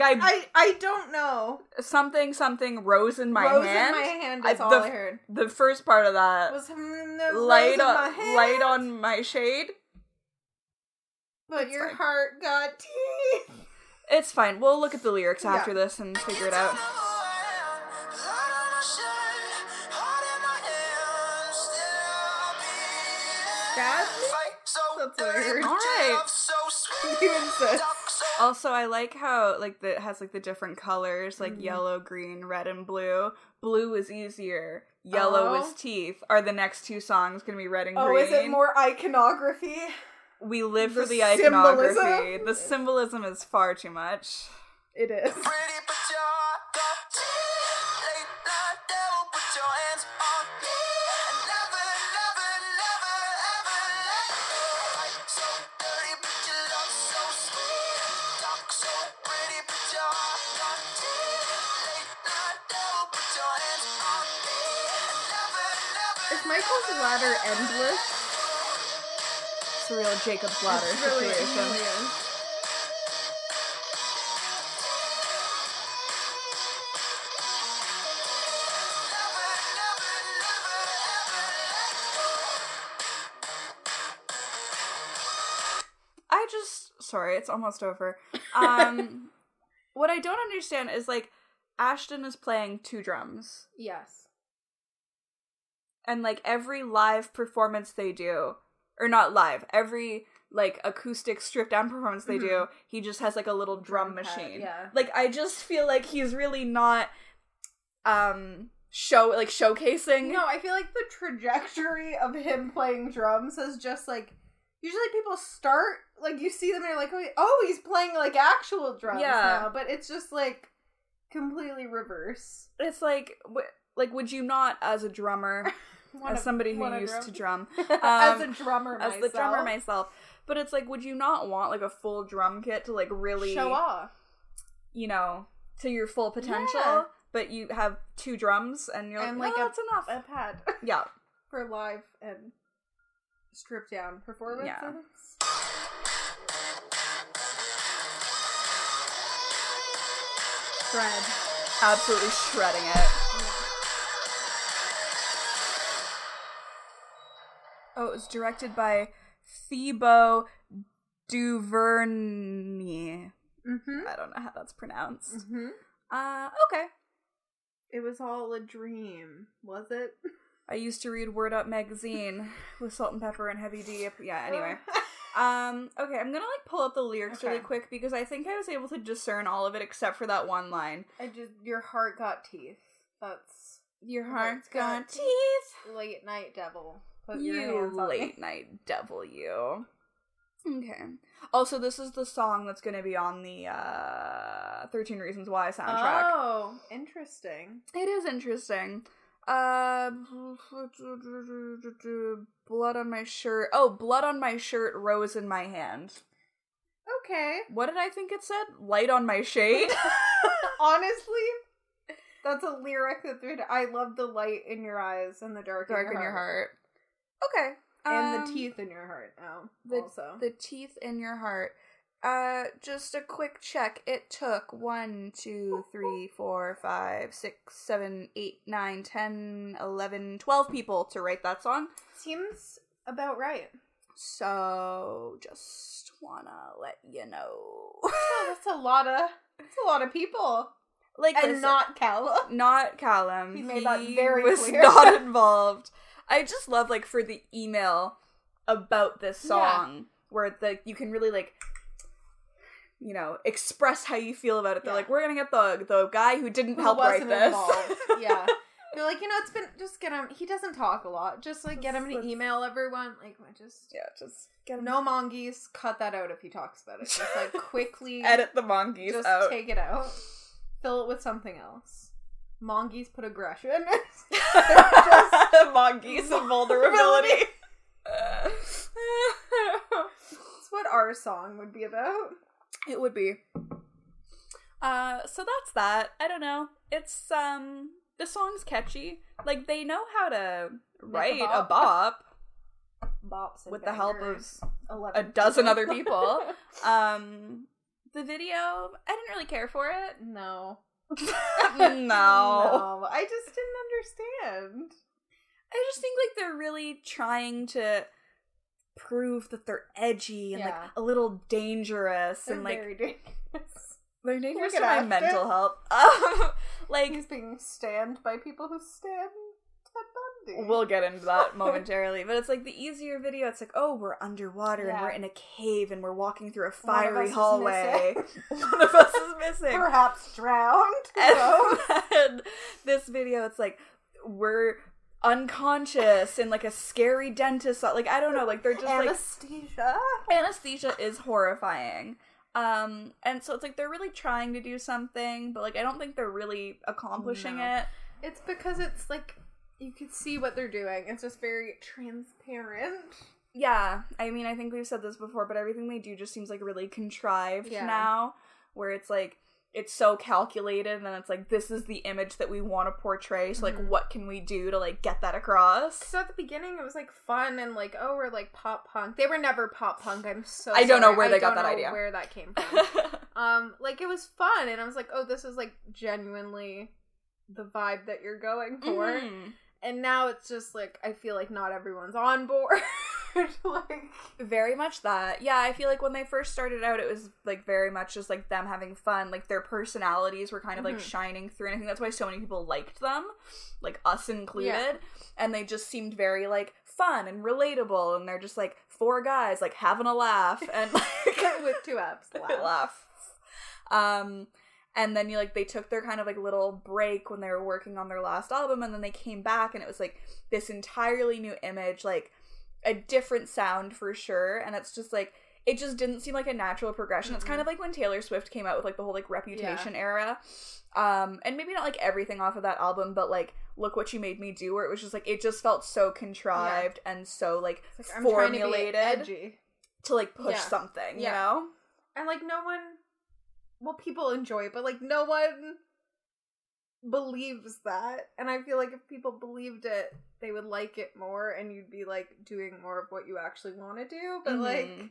Speaker 1: Like I,
Speaker 2: I I don't know.
Speaker 1: something something rose in my
Speaker 2: Rose
Speaker 1: hand.
Speaker 2: in my hand
Speaker 1: I-
Speaker 2: is all
Speaker 1: the-
Speaker 2: I heard.
Speaker 1: The first part of that
Speaker 2: Was hmm, the
Speaker 1: light
Speaker 2: rose
Speaker 1: on light on my shade.
Speaker 2: But
Speaker 1: It's
Speaker 2: your
Speaker 1: fine.
Speaker 2: heart got teeth.
Speaker 1: It's fine. We'll look at the lyrics
Speaker 2: Yeah.
Speaker 1: after this and figure it out.
Speaker 2: That's That's what I heard.
Speaker 1: Alright.
Speaker 2: You insist.
Speaker 1: Also, I like how like the it has like the different colors, like
Speaker 2: Mhm.
Speaker 1: yellow, green, red, and blue. Blue is easier. Yellow
Speaker 2: Oh.
Speaker 1: is teeth. Are the next two songs gonna be red and
Speaker 2: Oh,
Speaker 1: green?
Speaker 2: is it more iconography?
Speaker 1: We live for
Speaker 2: the
Speaker 1: the iconography.
Speaker 2: symbolism?
Speaker 1: The symbolism is far too much.
Speaker 2: It is.
Speaker 1: Real Jacob's ladder
Speaker 2: really,
Speaker 1: situation.
Speaker 2: really.
Speaker 1: I just sorry, it's almost over. Um what I don't understand is like Ashton is playing two drums.
Speaker 2: Yes.
Speaker 1: and like every live performance they do or not live every like acoustic stripped down performance they do he just has like a little drum, machine
Speaker 2: yeah.
Speaker 1: like i just feel like he's really not um show like showcasing
Speaker 2: No, I feel like the trajectory of him playing drums is just like usually people start like you see them and you're like, oh, he's playing like actual drums
Speaker 1: Yeah.
Speaker 2: now, but it's just like completely reverse.
Speaker 1: it's like w- like would you not as a drummer as somebody who used
Speaker 2: drum?
Speaker 1: to drum
Speaker 2: as a
Speaker 1: um,
Speaker 2: drummer,
Speaker 1: as the drummer myself but it's like would you not want like a full drum kit to like really
Speaker 2: show off.
Speaker 1: you know to your full potential
Speaker 2: Yeah.
Speaker 1: but you have two drums and you're
Speaker 2: And,
Speaker 1: like,
Speaker 2: like,
Speaker 1: oh,
Speaker 2: a-
Speaker 1: that's enough
Speaker 2: A pad
Speaker 1: yeah
Speaker 2: for live and stripped down performances.
Speaker 1: Yeah.
Speaker 2: Fred.
Speaker 1: absolutely shredding it. Oh, it was directed by Thibaut Duverneix.
Speaker 2: Mm-hmm.
Speaker 1: I don't know how that's pronounced.
Speaker 2: Mm-hmm.
Speaker 1: Uh, okay.
Speaker 2: It was all a dream, was it?
Speaker 1: I used to read Word Up magazine with Salt and Pepa and Heavy D. Yeah, anyway. Um, okay, I'm gonna like pull up the lyrics really quick because I think I was able to discern all of it except for that one line.
Speaker 2: I just your heart got teeth. That's
Speaker 1: Your
Speaker 2: heart's
Speaker 1: heart's
Speaker 2: got
Speaker 1: got teeth.
Speaker 2: late night devil. Put your
Speaker 1: You
Speaker 2: hands on me.
Speaker 1: late night devil, you. Okay. Also, this is the song that's going to be on the uh, 13 Reasons Why soundtrack.
Speaker 2: Oh, interesting.
Speaker 1: It is interesting. Uh, blood on my shirt. Oh, blood on my shirt, rose in my hand.
Speaker 2: Okay.
Speaker 1: What did I think it said? Light on my shade.
Speaker 2: Honestly, that's a lyric that. I love the light in your eyes and the dark,
Speaker 1: Dark in your heart. Okay.
Speaker 2: and
Speaker 1: um,
Speaker 2: the teeth in your heart. now.
Speaker 1: the,
Speaker 2: also
Speaker 1: the teeth in your heart. Uh, just a quick check. It took one, two, three, four, five, six, seven, eight, nine, ten, eleven, twelve people to write that song.
Speaker 2: seems about right.
Speaker 1: So just wanna let you know,
Speaker 2: Oh, that's a lot of. That's a lot of people,
Speaker 1: like,
Speaker 2: and
Speaker 1: listen,
Speaker 2: not Calum.
Speaker 1: not Calum.
Speaker 2: He made that very
Speaker 1: was
Speaker 2: clear.
Speaker 1: not involved. I just love like for the email about this
Speaker 2: Yeah.
Speaker 1: song where the you can really like you know express how you feel about it. They're
Speaker 2: Yeah.
Speaker 1: like, we're gonna get the the guy who didn't
Speaker 2: Who
Speaker 1: help write this.
Speaker 2: yeah. They're like, you know, it's been just get him. He doesn't talk a lot. Just like get him to email everyone. Like, just
Speaker 1: yeah, just get him.
Speaker 2: no mongoose. Cut that out if he talks about it. Just like quickly
Speaker 1: edit the monkeys
Speaker 2: Just
Speaker 1: out.
Speaker 2: take it out. Fill it with something else. Mongoose put aggression.
Speaker 1: the monkeys of vulnerability.
Speaker 2: That's what our song would be about.
Speaker 1: It would be. Uh, so that's that. I don't know. It's um, the song's catchy. Like they know how to write a
Speaker 2: bop.
Speaker 1: bop
Speaker 2: Bops and
Speaker 1: with the help of a dozen
Speaker 2: people.
Speaker 1: other people. Um, the video, I didn't really care for it.
Speaker 2: no.
Speaker 1: No.
Speaker 2: No. I just didn't understand.
Speaker 1: I just think like they're really trying to prove that they're edgy and
Speaker 2: Yeah.
Speaker 1: like a little dangerous
Speaker 2: They're
Speaker 1: and like
Speaker 2: very dangerous.
Speaker 1: they're dangerous to my mental health. Um, like
Speaker 2: He's being stand by people who stand
Speaker 1: We'll get into that momentarily, but it's like the easier video. It's like, oh, we're underwater and we're in a cave and we're walking through a fiery
Speaker 2: is
Speaker 1: hallway. One of us is missing.
Speaker 2: perhaps drowned.
Speaker 1: And then this video, it's like we're unconscious in like a scary dentist. Like I don't know, like they're just like
Speaker 2: anesthesia.
Speaker 1: anesthesia is horrifying. Um, and so it's like they're really trying to do something, but like I don't think they're really accomplishing
Speaker 2: No.
Speaker 1: it.
Speaker 2: It's because it's like you could see what they're doing. It's just very transparent.
Speaker 1: Yeah, I mean, I think we've said this before, but everything they do just seems like really contrived
Speaker 2: Yeah.
Speaker 1: now, where it's like it's so calculated, and it's like this is the image that we want to portray. So like,
Speaker 2: Mhm.
Speaker 1: what can we do to like get that across?
Speaker 2: So at the beginning, it was like fun and like, oh, we're like pop punk. They were never pop punk. I'm so.
Speaker 1: I don't know where they
Speaker 2: I
Speaker 1: got
Speaker 2: don't
Speaker 1: that
Speaker 2: know
Speaker 1: idea.
Speaker 2: Where that came from. um, like it was fun, and I was like, oh, this is like genuinely the vibe that you're going for.
Speaker 1: Mhm.
Speaker 2: And now it's just like I feel like not everyone's on board. like
Speaker 1: Very much that. Yeah, I feel like when they first started out, it was like very much just like them having fun. Like their personalities were kind of like
Speaker 2: Mhm.
Speaker 1: shining through, and I think that's why so many people liked them, like us included.
Speaker 2: Yeah.
Speaker 1: And they just seemed very like fun and relatable, and they're just like four guys like having a laugh and like
Speaker 2: with two F's. Laugh.
Speaker 1: laugh. Um, and then you like they took their kind of like little break when they were working on their last album, and then they came back, and it was like this entirely new image, like a different sound for sure, and it's just like it just didn't seem like a natural progression. It's kind of like when Taylor Swift came out with like the whole like reputation era. Um, and maybe not like everything off of that album, but like look what you made me do, where it was just like it just felt so contrived and so like,
Speaker 2: It's like, I'm trying to be
Speaker 1: formulated
Speaker 2: edgy.
Speaker 1: to like push
Speaker 2: Yeah.
Speaker 1: something, you know?
Speaker 2: and like no one well people enjoy it but like no one believes that and i feel like if people believed it they would like it more and you'd be like doing more of what you actually want to do but like
Speaker 1: Mhm.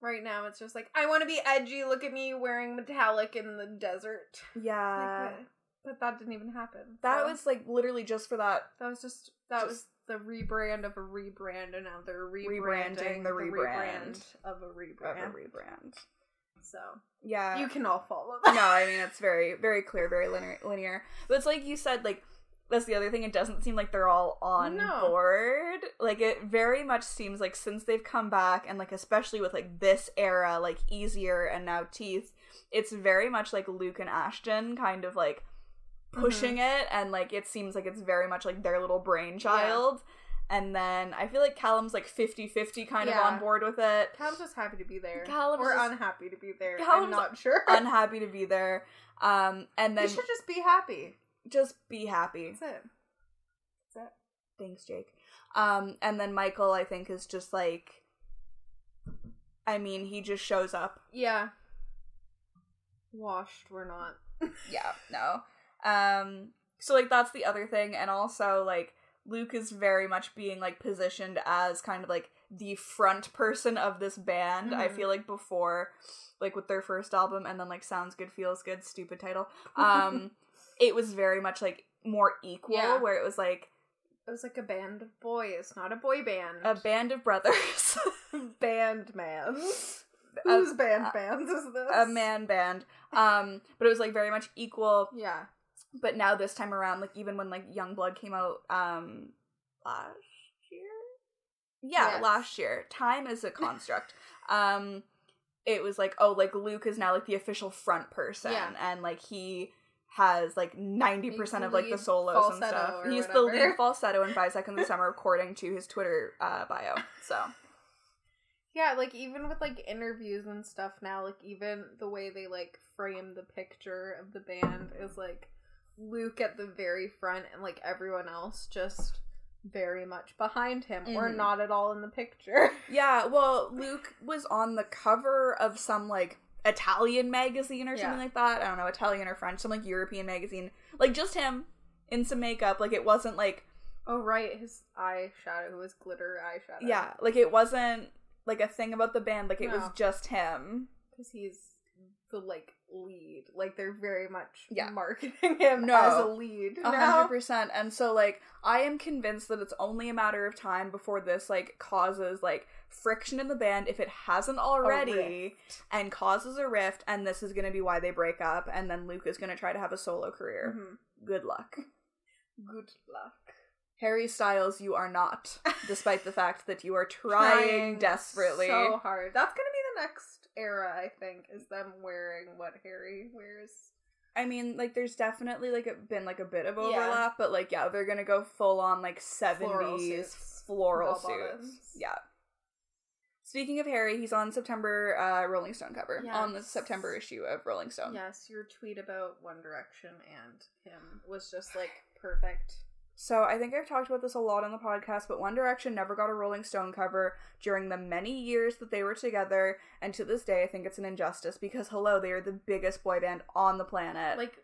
Speaker 2: right now it's just like i want to be edgy look at me wearing metallic in the desert
Speaker 1: Yeah.
Speaker 2: Like, but that didn't even happen
Speaker 1: that
Speaker 2: So
Speaker 1: was like literally just for that
Speaker 2: that was just that
Speaker 1: just-
Speaker 2: was the rebrand of a rebrand and now they're
Speaker 1: Rebranding
Speaker 2: rebranding
Speaker 1: the
Speaker 2: the
Speaker 1: rebrand.
Speaker 2: of a rebrand
Speaker 1: of
Speaker 2: rebrand
Speaker 1: a rebrand.
Speaker 2: So
Speaker 1: Yeah.
Speaker 2: you can all follow that
Speaker 1: no, I mean it's very, very clear, very linear. linear. But it's like you said, like that's the other thing. It doesn't seem like they're all on
Speaker 2: No.
Speaker 1: board. Like it very much seems like since they've come back, and like especially with like this era, like easier and now teeth, it's very much like Luke and Ashton kind of like mm-hmm. pushing it, and like it seems like it's very much like their little brainchild. And then I feel like Calum's like 50-50 kind of on board with it.
Speaker 2: Calum's just happy to be there.
Speaker 1: Calum's
Speaker 2: or
Speaker 1: just-
Speaker 2: unhappy to be there. I'm
Speaker 1: Calum's
Speaker 2: not sure.
Speaker 1: Unhappy to be there. Um and then
Speaker 2: you should just be happy.
Speaker 1: just be happy.
Speaker 2: That's it. That's it.
Speaker 1: Thanks, Jake. Um, and then Michael, I think, is just like, I mean, he just shows up.
Speaker 2: Yeah. Washed, we're not.
Speaker 1: Yeah, no. Um, so like that's the other thing, and also like Luke is very much being like positioned as kind of like the front person of this band. I
Speaker 2: Mhm.
Speaker 1: feel like before, like with their first album, and then like Sounds Good, Feels Good, stupid title. Um, it was very much like more equal,
Speaker 2: Yeah.
Speaker 1: where it was like
Speaker 2: It was like a band of boys, not a boy band.
Speaker 1: a band of brothers.
Speaker 2: band man. Whose band
Speaker 1: a-
Speaker 2: bands is this?
Speaker 1: a man band um but it was like very much equal
Speaker 2: Yeah.
Speaker 1: But now this time around like even when like Youngblood came out um last year? Yeah
Speaker 2: Yes.
Speaker 1: last year. Time is a construct. Um it was like oh like luke is now like the official front person.
Speaker 2: Yeah.
Speaker 1: and like he has like 90%
Speaker 2: He's
Speaker 1: of like the solos and stuff. he's the lead falsetto in five seconds of the summer according to his twitter uh bio so.
Speaker 2: Yeah, like even with like interviews and stuff now, like even the way they like frame the picture of the band is like Luke at the very front and like everyone else just very much behind him or
Speaker 1: Mhm.
Speaker 2: not at all in the picture.
Speaker 1: Yeah, well, Luke was on the cover of some like Italian magazine or something
Speaker 2: Yeah.
Speaker 1: like that. I don't know, Italian or French, some like European magazine. Like just him in some makeup. Like it wasn't like
Speaker 2: Oh right, his eyeshadow it was glitter eyeshadow.
Speaker 1: yeah, like it wasn't like a thing about the band. Like it was just him.
Speaker 2: because he's the like lead. Like they're very much
Speaker 1: Yeah.
Speaker 2: marketing him
Speaker 1: No.
Speaker 2: as a lead.
Speaker 1: A hundred percent. And so like I am convinced that it's only a matter of time before this like causes like friction in the band if it hasn't already and causes a rift and this is gonna be why they break up and then Luke is gonna try to have a solo career.
Speaker 2: Mhm.
Speaker 1: Good luck.
Speaker 2: Good luck.
Speaker 1: Harry Styles, you are not, despite the fact that you are trying, desperately.
Speaker 2: so hard. That's gonna be the next era, I think, is them wearing what Harry wears.
Speaker 1: I mean, like, there's definitely like a, been like a bit of
Speaker 2: Yeah.
Speaker 1: overlap, but like, yeah, they're gonna go full on like
Speaker 2: Floral
Speaker 1: seventies
Speaker 2: suits.
Speaker 1: floral suits. Yeah. Speaking of Harry, he's on September uh, Rolling Stone cover on the September issue of Rolling Stone.
Speaker 2: Yes, your tweet about One Direction and him was just like perfect.
Speaker 1: So I think I've talked about this a lot on the podcast, but One Direction never got a Rolling Stone cover during the many years that they were together, and to this day I think it's an injustice because hello, they are the biggest boy band on the planet.
Speaker 2: Like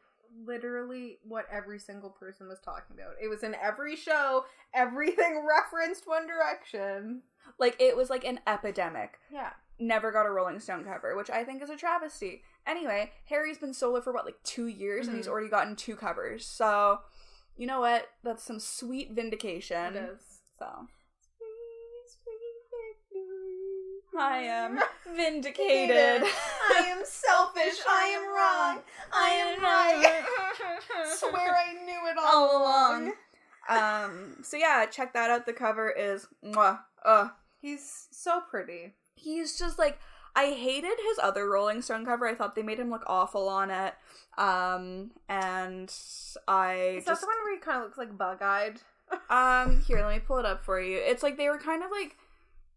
Speaker 2: literally what every single person was talking about. It was in every show. Everything referenced One Direction.
Speaker 1: like it was like an epidemic.
Speaker 2: Yeah.
Speaker 1: Never got a Rolling Stone cover, which I think is a travesty. Anyway, Harry's been solo for what like two years, and he's
Speaker 2: Mhm.
Speaker 1: already gotten two covers. So, you know what? That's some sweet vindication.
Speaker 2: It is.
Speaker 1: So Sweet, sweet vic. I am vindicated.
Speaker 2: I am selfish. I am wrong. I am right. Swear I knew it all,
Speaker 1: all
Speaker 2: along.
Speaker 1: along. Um. So yeah, check that out. The cover is mwah. Uh,
Speaker 2: He's so pretty.
Speaker 1: he's just like I hated his other Rolling Stone cover. I thought they made him look awful on it. Um. And I
Speaker 2: Is that
Speaker 1: just
Speaker 2: the one where he kind of looks like bug-eyed?
Speaker 1: um. Here, let me pull it up for you. It's like they were kind of like.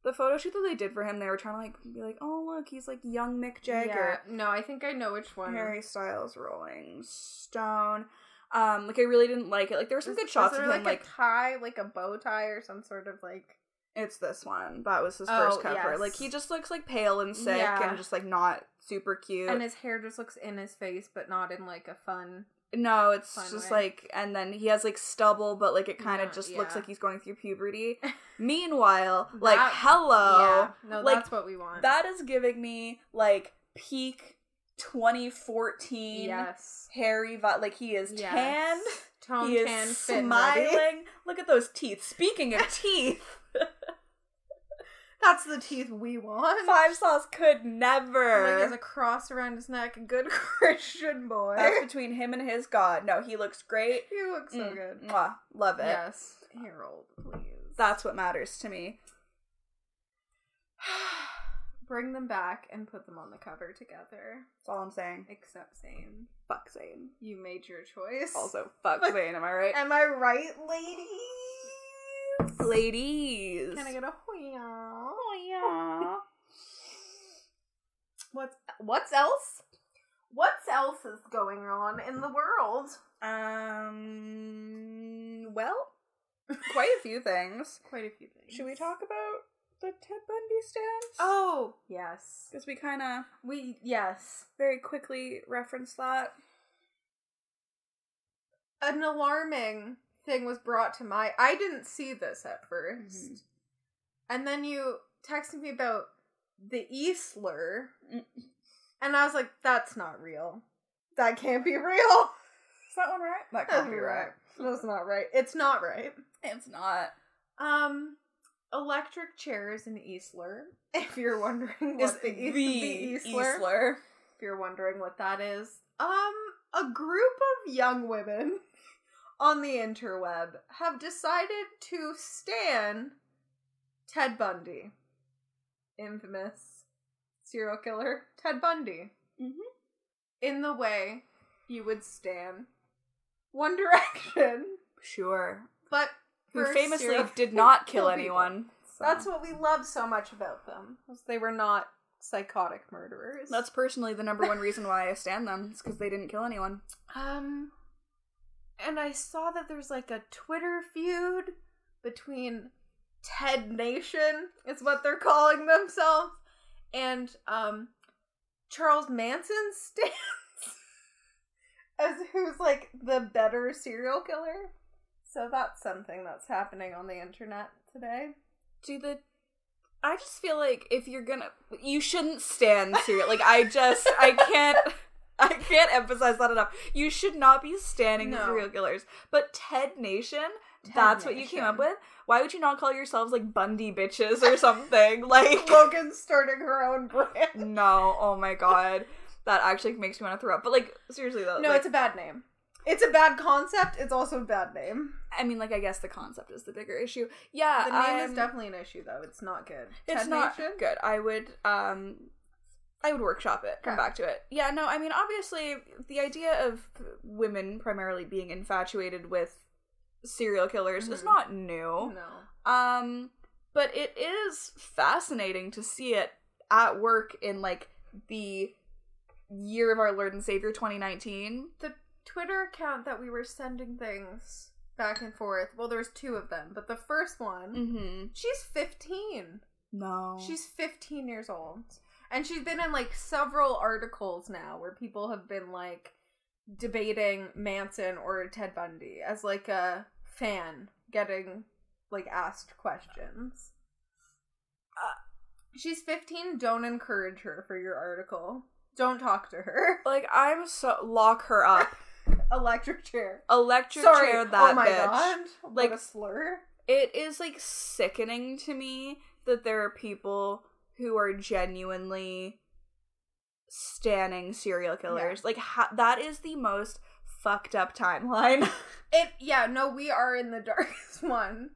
Speaker 1: The photo shoot that they did for him, they were trying to like be like, "Oh look, he's like young Mick Jagger."
Speaker 2: Yeah. No, I think I know which one.
Speaker 1: Harry Styles Rolling Stone. Um, like I really didn't like it. Like there were some
Speaker 2: Is-
Speaker 1: good shots of him.
Speaker 2: like,
Speaker 1: Like
Speaker 2: a tie, like a bow tie, or some sort of like.
Speaker 1: It's this one. That was his
Speaker 2: Oh,
Speaker 1: first cover.
Speaker 2: yes.
Speaker 1: Like he just looks like pale and sick
Speaker 2: Yeah.
Speaker 1: and just like not super cute.
Speaker 2: And his hair just looks in his face, but not in like a fun.
Speaker 1: no, it's
Speaker 2: Fun
Speaker 1: just
Speaker 2: way.
Speaker 1: like and then he has like stubble, but like it kind of
Speaker 2: Yeah,
Speaker 1: just looks like he's going through puberty. Meanwhile, like hello,
Speaker 2: yeah. No,
Speaker 1: like,
Speaker 2: that's what we want.
Speaker 1: that is giving me like peak 2014
Speaker 2: yes.
Speaker 1: Harry vi- like he is
Speaker 2: Yes.
Speaker 1: tanned.
Speaker 2: Tone
Speaker 1: he
Speaker 2: tan
Speaker 1: is
Speaker 2: and ready.
Speaker 1: smiling. Look at those teeth. Speaking of teeth,
Speaker 2: That's the teeth we want.
Speaker 1: Five Sauce could never.
Speaker 2: Like there's a cross around his neck. A good Christian boy.
Speaker 1: That's between him and his god. No, he looks great.
Speaker 2: he looks so
Speaker 1: Mm,
Speaker 2: good.
Speaker 1: Mwah, love it.
Speaker 2: Yes, Harold, please.
Speaker 1: That's what matters to me.
Speaker 2: Bring them back and put them on the cover together.
Speaker 1: That's all I'm saying.
Speaker 2: Except Zayn,
Speaker 1: Fuck Zayn.
Speaker 2: you made your choice.
Speaker 1: Also, fuck Zayn. Am I right?
Speaker 2: am I right, ladies?
Speaker 1: Ladies.
Speaker 2: Can I get a hoya?
Speaker 1: Oh,
Speaker 2: What's what's else? What's else is going on in the world?
Speaker 1: Um. Well, quite a few things.
Speaker 2: Quite a few things.
Speaker 1: Should we talk about the Ted Bundy stance?
Speaker 2: Oh yes,
Speaker 1: because we kind of
Speaker 2: we yes.
Speaker 1: very quickly referenced that.
Speaker 2: An alarming thing was brought to my. I didn't see this at 1st
Speaker 1: Mhm.
Speaker 2: and then you texted me about the Eastler,
Speaker 1: Mm.
Speaker 2: and I was like, "That's not real. That can't be real.
Speaker 1: Is that one right? That can't be right.
Speaker 2: That's not right. It's not right."
Speaker 1: It's not.
Speaker 2: Um, electric chairs in Eastler. If you're wondering
Speaker 1: Is
Speaker 2: what the,
Speaker 1: the,
Speaker 2: the Eastler,
Speaker 1: Eastler.
Speaker 2: if you're wondering what that is, um, a group of young women on the interweb have decided to stan Ted Bundy, infamous serial killer Ted Bundy,
Speaker 1: Mhm.
Speaker 2: in the way you would stan One Direction,
Speaker 1: Sure.
Speaker 2: but
Speaker 1: Who famously did not kill anyone. so.
Speaker 2: That's what we love so much about them. They were not psychotic murderers.
Speaker 1: That's personally the number one reason why I stand them. It's because they didn't kill anyone.
Speaker 2: um and I saw that there's like a Twitter feud between Ted Nation is what they're calling themselves and um Charles Manson stands as who's like the better serial killer. So that's something that's happening on the internet today.
Speaker 1: Do the I just feel like if you're gonna you shouldn't stand serial like I just I can't I can't emphasize that enough. You should not be standing
Speaker 2: No.
Speaker 1: serial killers. But Ted Nation, that's what you came up with? Why would you not call yourselves like Bundy bitches or something? like
Speaker 2: Logan's starting her own brand.
Speaker 1: No, oh my god. That actually makes me want to throw up. But like seriously though,
Speaker 2: No,
Speaker 1: like,
Speaker 2: it's a bad name. It's a bad concept. It's also a bad name.
Speaker 1: I mean like I guess the concept is the bigger issue. Yeah,
Speaker 2: The name is definitely an issue, though. It's not good.
Speaker 1: it's
Speaker 2: Ted
Speaker 1: not
Speaker 2: Nation?
Speaker 1: good. I would um I would workshop it, come back to it. Yeah, no, I mean obviously the idea of women primarily being infatuated with serial killers is
Speaker 2: Mhm.
Speaker 1: not new.
Speaker 2: No.
Speaker 1: Um but it is fascinating to see it at work in like the year of our Lord and Savior 2019.
Speaker 2: The Twitter account that we were sending things back and forth. Well, there's two of them, but the first one,
Speaker 1: mm-hmm.
Speaker 2: she's 15.
Speaker 1: No.
Speaker 2: She's 15 years old. And she's been in like several articles now where people have been like debating Manson or Ted Bundy as like a fan getting like asked questions. Uh, she's 15. Don't encourage her for your article. Don't talk to her.
Speaker 1: like I'm so lock her up.
Speaker 2: Electric chair.
Speaker 1: Electric
Speaker 2: Sorry.
Speaker 1: chair that
Speaker 2: oh my
Speaker 1: bitch.
Speaker 2: god.
Speaker 1: Like-
Speaker 2: what a slur.
Speaker 1: It is like sickening to me that there are people who are genuinely standing serial killers. Like ha- that is the most fucked up timeline.
Speaker 2: It yeah, no, we are in the darkest one.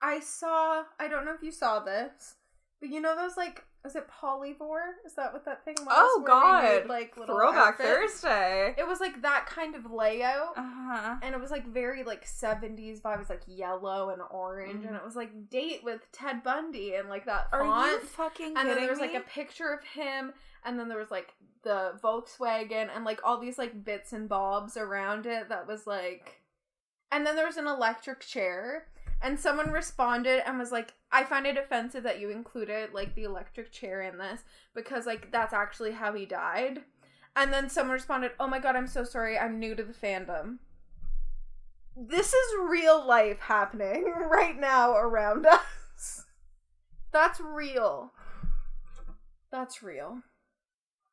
Speaker 2: I saw I don't know if you saw this, but you know those like is it polyvore? Is that what that thing was?
Speaker 1: oh
Speaker 2: we made,
Speaker 1: god.
Speaker 2: like little
Speaker 1: Throwback
Speaker 2: outfits?
Speaker 1: Thursday.
Speaker 2: It was like that kind of layout.
Speaker 1: Uh-huh.
Speaker 2: And it was like very like 70s vibes, like yellow and orange, and
Speaker 1: Mhm.
Speaker 2: it was like date with Ted Bundy and like that
Speaker 1: Are
Speaker 2: font.
Speaker 1: you fucking
Speaker 2: and then there was like a picture of him and then there was like the volkswagen and like all these like bits and bobs around it that was like and then there was an electric chair and someone responded and was like i find it offensive that you included like the electric chair in this because like that's actually how he died and then someone responded oh my god i'm so sorry i'm new to the fandom this is real life happening right now around us that's real that's real.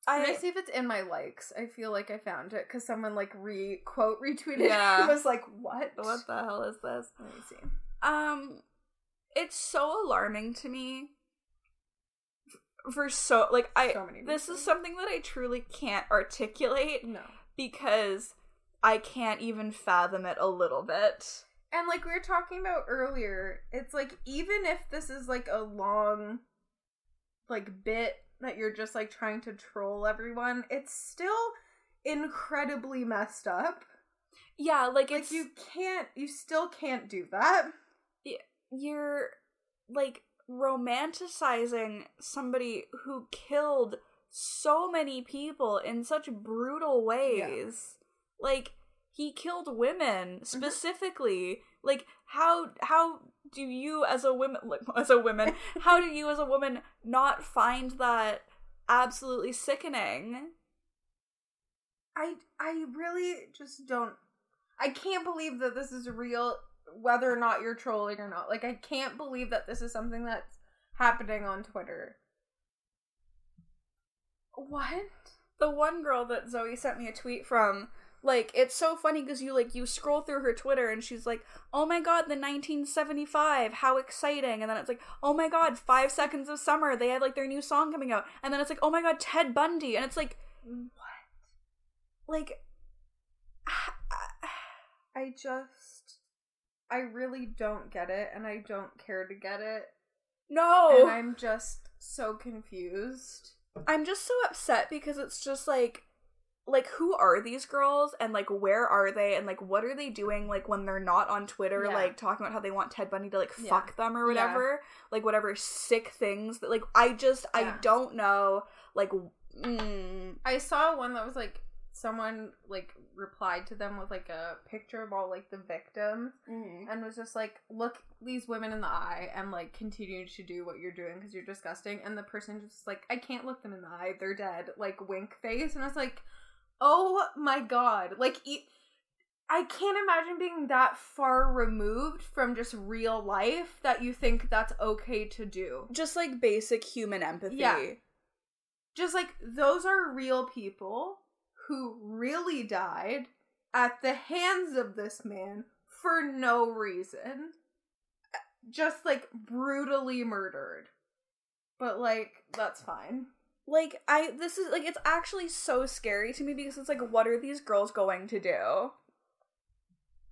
Speaker 2: I
Speaker 1: I
Speaker 2: see if it's in my likes? I feel like I found it because someone like re quote retweeted.
Speaker 1: Yeah.
Speaker 2: it was like, what?
Speaker 1: what the hell is this?
Speaker 2: Let me see.
Speaker 1: Um, it's so alarming to me. For so like I
Speaker 2: So
Speaker 1: this is something that I truly can't articulate
Speaker 2: No.
Speaker 1: because I can't even fathom it a little bit.
Speaker 2: And like we were talking about earlier, it's like even if this is like a long like bit that you're just like trying to troll everyone, it's still incredibly messed up.
Speaker 1: Yeah, like
Speaker 2: Like you can't you still can't do that.
Speaker 1: You're like romanticizing somebody who killed so many people in such brutal ways. Like he killed women mm-hmm. specifically. Like how how do you as a woman like as a woman how do you as a woman not find that absolutely sickening?
Speaker 2: I I really just don't I can't believe that this is real whether or not you're trolling or not. Like I can't believe that this is something that's happening on Twitter. What?
Speaker 1: the one girl that Zoe sent me a tweet from, like it's so funny because you like you scroll through her Twitter and she's like, "Oh my god, the 1975, how exciting!" And then it's like, "Oh my god, Five Seconds of Summer, they have like their new song coming out." And then it's like, "Oh my god, Ted Bundy," and it's like, what? Like,
Speaker 2: I just I really don't get it and I don't care to get it.
Speaker 1: no,
Speaker 2: And I'm just so confused.
Speaker 1: I'm just so upset because it's just like like who are these girls and like where are they and like what are they doing like when they're not on Twitter
Speaker 2: Yeah.
Speaker 1: like talking about how they want Ted Bundy to like
Speaker 2: Yeah.
Speaker 1: fuck them or
Speaker 2: Yeah.
Speaker 1: whatever like whatever sick things that like I just I don't know like mm,
Speaker 2: I saw one that was like someone like replied to them with like a picture of all like the victims mm-hmm. and was just like, look these women in the eye and like continue to do what you're doing because you're disgusting. And the person just like, I can't look them in the eye. They're dead. Like wink face. And I was like, oh my god. Like, e- I can't imagine being that far removed from just real life that you think that's okay to do.
Speaker 1: just like basic human empathy
Speaker 2: Yeah. just like those are real people who really died at the hands of this man for no reason. Just like brutally murdered. But like, that's fine.
Speaker 1: Like I this is like it's actually so scary to me because it's like what are these girls going to do?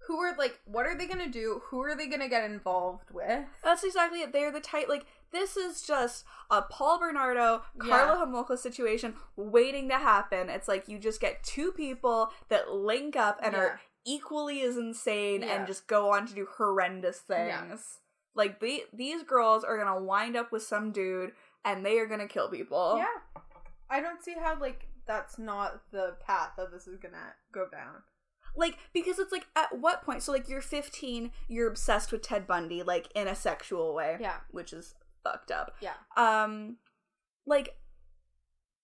Speaker 2: Who are like, what are they gonna do? Who are they gonna get involved with?
Speaker 1: That's exactly it. They're the type like this is just a Paul Bernardo, Karla Homolka situation waiting to happen. It's like you just get two people that link up and
Speaker 2: Yeah.
Speaker 1: are equally as insane
Speaker 2: Yeah.
Speaker 1: and just go on to do horrendous things.
Speaker 2: Yeah.
Speaker 1: Like the, these girls are gonna wind up with some dude and they are gonna kill people.
Speaker 2: Yeah. I don't see how like that's not the path that this is gonna go down.
Speaker 1: Like, because it's like, at what point? So, like, you're 15, you're obsessed with Ted Bundy, like, in a sexual way.
Speaker 2: Yeah.
Speaker 1: Which is fucked up.
Speaker 2: Yeah.
Speaker 1: Um, like,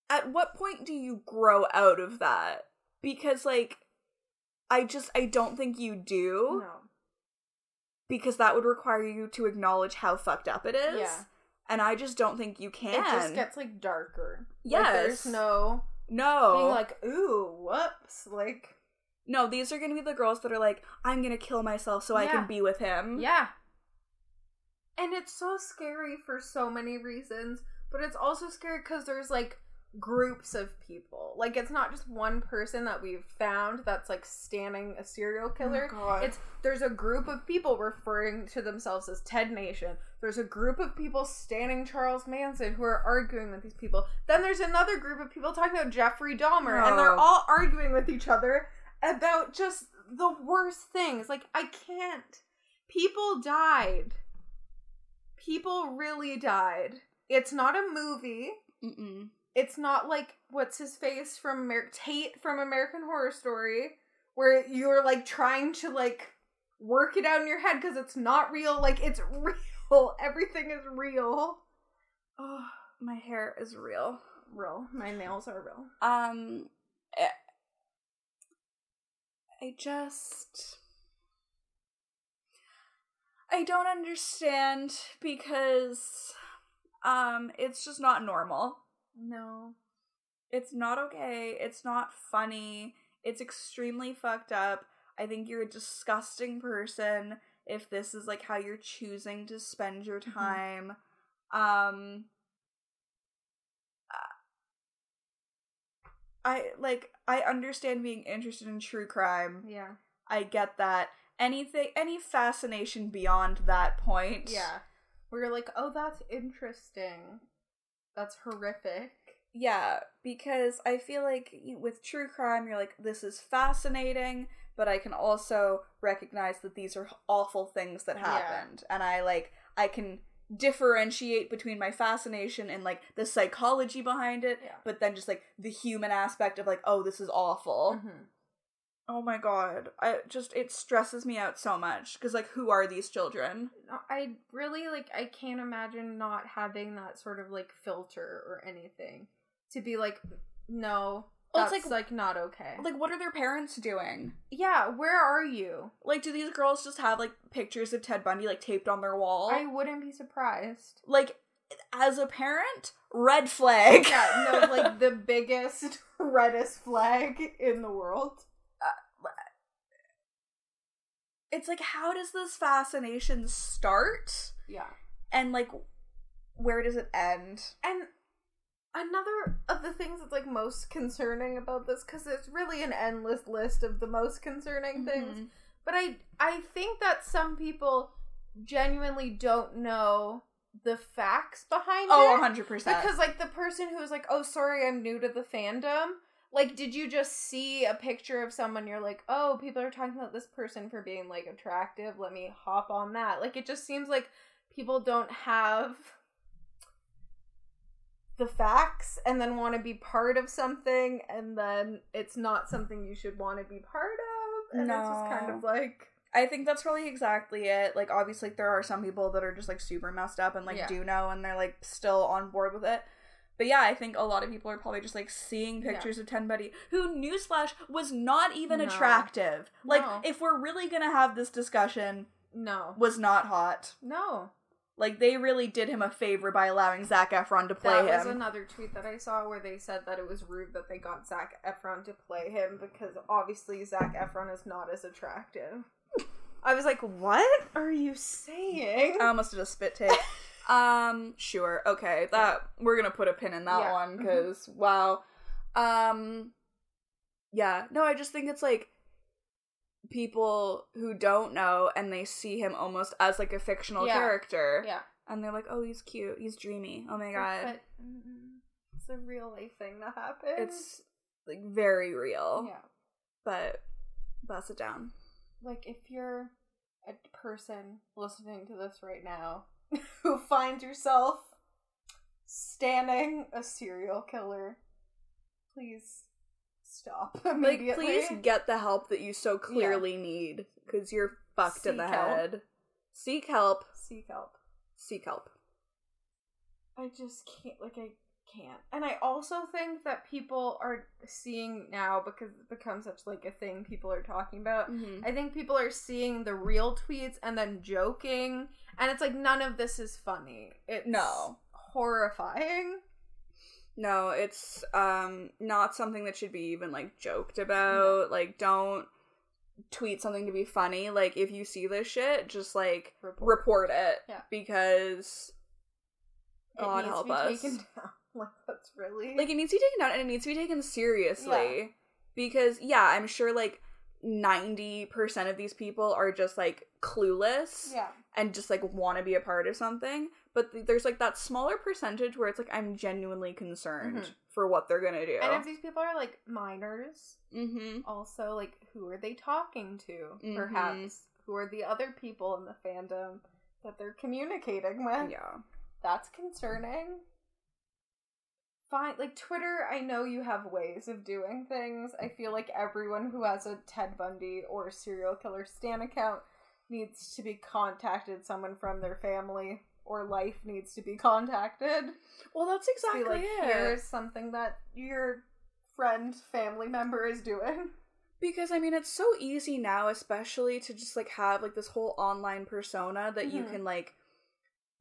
Speaker 1: at what point do you grow out of that? Because, like, I just, I don't think you do.
Speaker 2: No.
Speaker 1: Because that would require you to acknowledge how fucked up it is.
Speaker 2: Yeah.
Speaker 1: And I just don't think you can.
Speaker 2: It just gets like darker. Like,
Speaker 1: Yes.
Speaker 2: there's no
Speaker 1: no.
Speaker 2: being like, ooh, whoops. Like
Speaker 1: no, these are gonna be the girls that are like, I'm gonna kill myself so I can be with him.
Speaker 2: Yeah. And it's so scary for so many reasons, but it's also scary because there's like groups of people. Like it's not just one person that we've found that's like standing a serial oh killer.
Speaker 1: God.
Speaker 2: It's there's a group of people referring to themselves as Ted Nation. There's a group of people standing Charles Manson who are arguing with these people. Then there's another group of people talking about Jeffrey Dahmer, and they're
Speaker 1: Oh.
Speaker 2: all arguing with each other about just the worst things. Like I can't. People died. People really died. It's not a movie.
Speaker 1: Mm-mm.
Speaker 2: It's not like what's his face from Amer- Tate from American Horror Story, where you're like trying to like work it out in your head because it's not real. Like it's real. Everything is real.
Speaker 1: Oh, my hair is real.
Speaker 2: Real. My nails are real.
Speaker 1: Um, eh, I just. I don't understand because um it's just not normal.
Speaker 2: No.
Speaker 1: It's not okay. It's not funny. It's extremely fucked up. I think you're a disgusting person if this is like how you're choosing to spend your
Speaker 2: Mhm.
Speaker 1: time. Um I like I understand being interested in true crime.
Speaker 2: Yeah.
Speaker 1: I get that. Anything any fascination beyond that point.
Speaker 2: Yeah. Where you're like, oh, that's interesting. That's horrific.
Speaker 1: Yeah, because I feel like with true crime, you're like, this is fascinating, but I can also recognize that these are awful things that
Speaker 2: Yeah.
Speaker 1: happened. And I like, I can differentiate between my fascination and like the psychology behind it,
Speaker 2: Yeah.
Speaker 1: but then just like the human aspect of like, oh, this is awful.
Speaker 2: Mhm.
Speaker 1: Oh my god. I just, it stresses me out so much. Because like, who are these children?
Speaker 2: I really like I can't imagine not having that sort of like filter or anything to be like no
Speaker 1: Well, it's
Speaker 2: that's
Speaker 1: like-
Speaker 2: like, not okay.
Speaker 1: Like, what are their parents doing?
Speaker 2: yeah, where are you?
Speaker 1: Like, do these girls just have like pictures of Ted Bundy like taped on their wall?
Speaker 2: I wouldn't be surprised.
Speaker 1: like as a parent, red flag.
Speaker 2: Yeah, no, like the biggest reddest flag in the world.
Speaker 1: It's like how does this fascination start
Speaker 2: Yeah.
Speaker 1: and like where does it end?
Speaker 2: And another of the things that's like most concerning about this cuz it's really an endless list of the most concerning things.
Speaker 1: Mhm.
Speaker 2: But I I think that some people genuinely don't know the facts behind it.
Speaker 1: Oh,
Speaker 2: it.
Speaker 1: 100%.
Speaker 2: Because like the person who was like, "Oh, sorry, I'm new to the fandom." Like, did you just see a picture of someone? You're like, "Oh, people are talking about this person for being like attractive. Let me hop on that." Like, it just seems like people don't have the facts and then want to be part of something and then it's not something you should want to be part of and it's just kind of like
Speaker 1: I think that's really exactly it. Like obviously there are some people that are just like super messed up and like
Speaker 2: Yeah.
Speaker 1: do know and they're like still on board with it. But yeah, I think a lot of people are probably just like seeing
Speaker 2: Yeah.
Speaker 1: pictures of Ted Bundy, who newsflash was not even
Speaker 2: No.
Speaker 1: attractive. Like
Speaker 2: No.
Speaker 1: if we're really gonna have this discussion,
Speaker 2: no
Speaker 1: was not hot.
Speaker 2: no
Speaker 1: Like they really did him a favor by allowing Zac Efron to play
Speaker 2: that was another tweet that I saw where they said that it was rude that they got Zac Efron to play him because obviously Zac Efron is not as attractive. I was like, what are you saying?
Speaker 1: I almost did a spit take. um, sure, okay. That we're gonna put a pin in that
Speaker 2: Yeah.
Speaker 1: one because wow. Um, yeah. No, I just think it's like people who don't know and they see him almost as like a fictional
Speaker 2: Yeah.
Speaker 1: character,
Speaker 2: yeah.
Speaker 1: and they're like, "Oh, he's cute. He's dreamy. Oh my god."
Speaker 2: But mm, it's a real life thing that happened.
Speaker 1: It's like very real.
Speaker 2: yeah.
Speaker 1: But bust it down.
Speaker 2: Like if you're a person listening to this right now who finds yourself standing a serial killer, please stop
Speaker 1: Like,
Speaker 2: immediately.
Speaker 1: please get the help that you so clearly need because you're fucked in the
Speaker 2: help.
Speaker 1: head. Seek help.
Speaker 2: seek help.
Speaker 1: Seek help.
Speaker 2: I just can't like I can't. And I also think that people are seeing now because it becomes such like a thing people are talking about.
Speaker 1: Mm-hmm.
Speaker 2: I think people are seeing the real tweets and then joking and it's like none of this is funny. It's
Speaker 1: No.
Speaker 2: horrifying.
Speaker 1: No, it's um not something that should be even like joked about. Like don't tweet something to be funny. Like if you see this shit, just like
Speaker 2: Report.
Speaker 1: report, it.
Speaker 2: Yeah.
Speaker 1: Because
Speaker 2: It
Speaker 1: God help
Speaker 2: to be
Speaker 1: us.
Speaker 2: Like that's really
Speaker 1: like it needs to be taken down and it needs to be taken seriously. Because yeah, I'm sure like 90% of these people are just like clueless
Speaker 2: yeah.
Speaker 1: and just like want to be a part of something but th- there's like that smaller percentage where it's like i'm genuinely concerned
Speaker 2: Mhm.
Speaker 1: for what they're gonna do
Speaker 2: And if these people are like minors,
Speaker 1: mm-hmm
Speaker 2: also like who are they talking to?
Speaker 1: Mhm.
Speaker 2: Perhaps who are the other people in the fandom that they're communicating with?
Speaker 1: yeah
Speaker 2: That's concerning. Fine, like Twitter, I know you have ways of doing things. I feel like everyone who has a Ted Bundy or serial killer stan account needs to be contacted. Someone from their family or life needs to be contacted.
Speaker 1: well that's exactly
Speaker 2: be like,
Speaker 1: it
Speaker 2: here's something that your friend, family member is doing.
Speaker 1: because i mean it's so easy now especially to just like have like this whole online persona that you
Speaker 2: Mhm.
Speaker 1: can like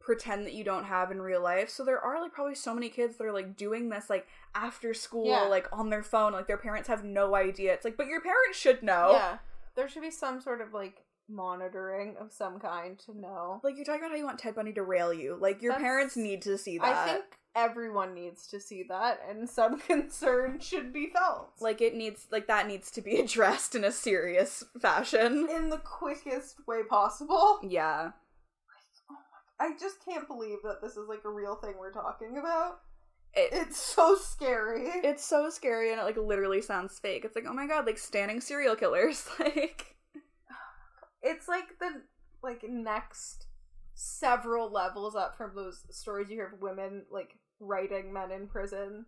Speaker 1: pretend that you don't have in real life so there are like probably so many kids that are like doing this like after school
Speaker 2: Yeah.
Speaker 1: like on their phone like their parents have no idea it's like but your parents should know
Speaker 2: Yeah. There should be some sort of like monitoring of some kind to know.
Speaker 1: Like you're talking about how you want Ted Bundy to rail you. Like your
Speaker 2: That's-
Speaker 1: parents need to see that.
Speaker 2: I think everyone needs to see that, and some concern should be felt.
Speaker 1: like it needs like that needs to be addressed in a serious fashion.
Speaker 2: in the quickest way possible.
Speaker 1: Yeah.
Speaker 2: I just can't believe that this is like a real thing we're talking about.
Speaker 1: It,
Speaker 2: It's so scary.
Speaker 1: it's so scary and it like literally sounds fake. It's like, oh my god, like standing serial killers. Like
Speaker 2: it's like the like next several levels up from those stories you hear of women like writing men in prison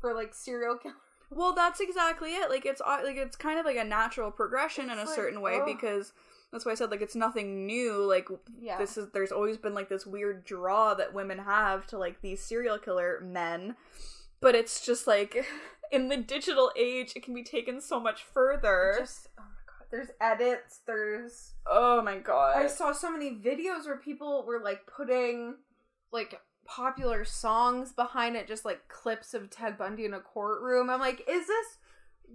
Speaker 2: for like serial killers.
Speaker 1: Well, that's exactly it. Like it's uh, like it's kind of like a natural progression in a
Speaker 2: like,
Speaker 1: certain way
Speaker 2: ugh.
Speaker 1: because that's why I said like it's nothing new. Like
Speaker 2: Yeah.
Speaker 1: this is there's always been like this weird draw that women have to like these serial killer men, but it's just like in the digital age it can be taken so much further.
Speaker 2: just oh my god. There's edits, there's
Speaker 1: oh my god.
Speaker 2: I saw so many videos where people were like putting like popular songs behind it, just like clips of Ted Bundy in a courtroom. I'm like, is this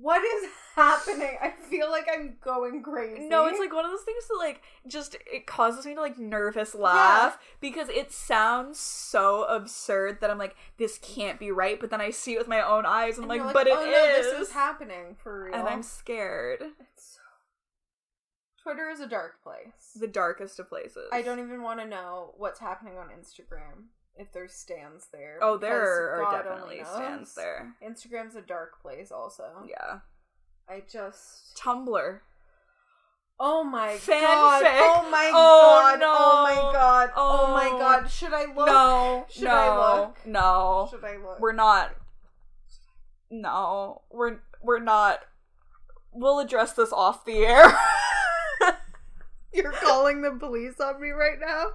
Speaker 2: what is happening? I feel like I'm going crazy.
Speaker 1: No, it's like one of those things that like just it causes me to like nervous laugh because it sounds so absurd that I'm like this can't be right, but then I see it with my own eyes and I'm
Speaker 2: And
Speaker 1: like,
Speaker 2: you're
Speaker 1: but it is,
Speaker 2: oh, no, this is happening for real.
Speaker 1: and I'm scared.
Speaker 2: It's so... Twitter is a dark place.
Speaker 1: The darkest of places.
Speaker 2: I don't even want to know what's happening on Instagram if there's stands there.
Speaker 1: Oh, there are
Speaker 2: God
Speaker 1: definitely stands there.
Speaker 2: Instagram's a dark place, also.
Speaker 1: Yeah.
Speaker 2: I just.
Speaker 1: Tumblr.
Speaker 2: Oh my
Speaker 1: Fanfic.
Speaker 2: god! Oh my
Speaker 1: Oh,
Speaker 2: god!
Speaker 1: no.
Speaker 2: Oh my god! Oh, my
Speaker 1: Oh.
Speaker 2: god! Should I look?
Speaker 1: no,
Speaker 2: Should
Speaker 1: no,
Speaker 2: I look?
Speaker 1: no.
Speaker 2: Should I look?
Speaker 1: We're not. No, we're we're not. We'll address this off the air.
Speaker 2: You're calling the police on me right now.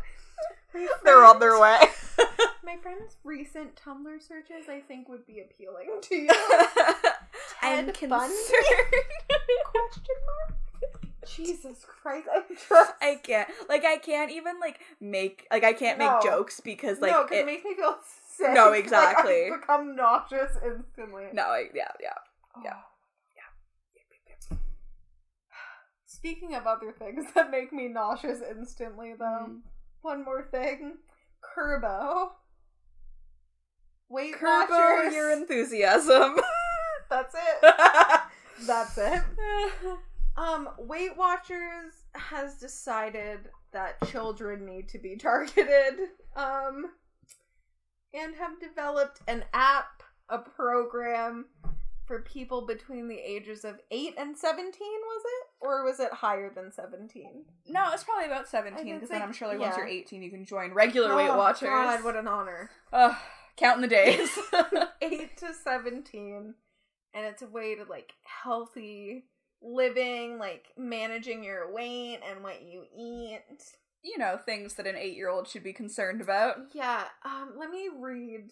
Speaker 1: They're on their way.
Speaker 2: My friend's recent Tumblr searches, I think, would be appealing to you.
Speaker 1: I'm concerned.
Speaker 2: Question mark. Jesus Christ, I
Speaker 1: can't. Like I can't even like make like I can't
Speaker 2: No.
Speaker 1: make jokes because like
Speaker 2: no, because
Speaker 1: it,
Speaker 2: it makes me feel sick.
Speaker 1: No,
Speaker 2: Like,
Speaker 1: exactly.
Speaker 2: I become nauseous instantly.
Speaker 1: no, I, yeah, yeah. yeah.
Speaker 2: Speaking of other things that make me nauseous instantly, though,
Speaker 1: Mhm.
Speaker 2: one more thing: Kurbo. Weight
Speaker 1: Kurbo
Speaker 2: Watchers.
Speaker 1: your enthusiasm.
Speaker 2: That's it. That's it. Um, Weight Watchers has decided that children need to be targeted. Um, and have developed an app, a program for people between the ages of 8 and 17, was it? Or was it higher than 17?
Speaker 1: no, it's probably about seventeen because then I'm sure like once you're eighteen you can join regular Weight
Speaker 2: Oh,
Speaker 1: Watchers.
Speaker 2: God, what an honor.
Speaker 1: Ugh, counting the days.
Speaker 2: 8 to 17 and it's a way to like healthy living like managing your weight and what you eat
Speaker 1: you know things that an eight-year-old should be concerned about.
Speaker 2: yeah um let me read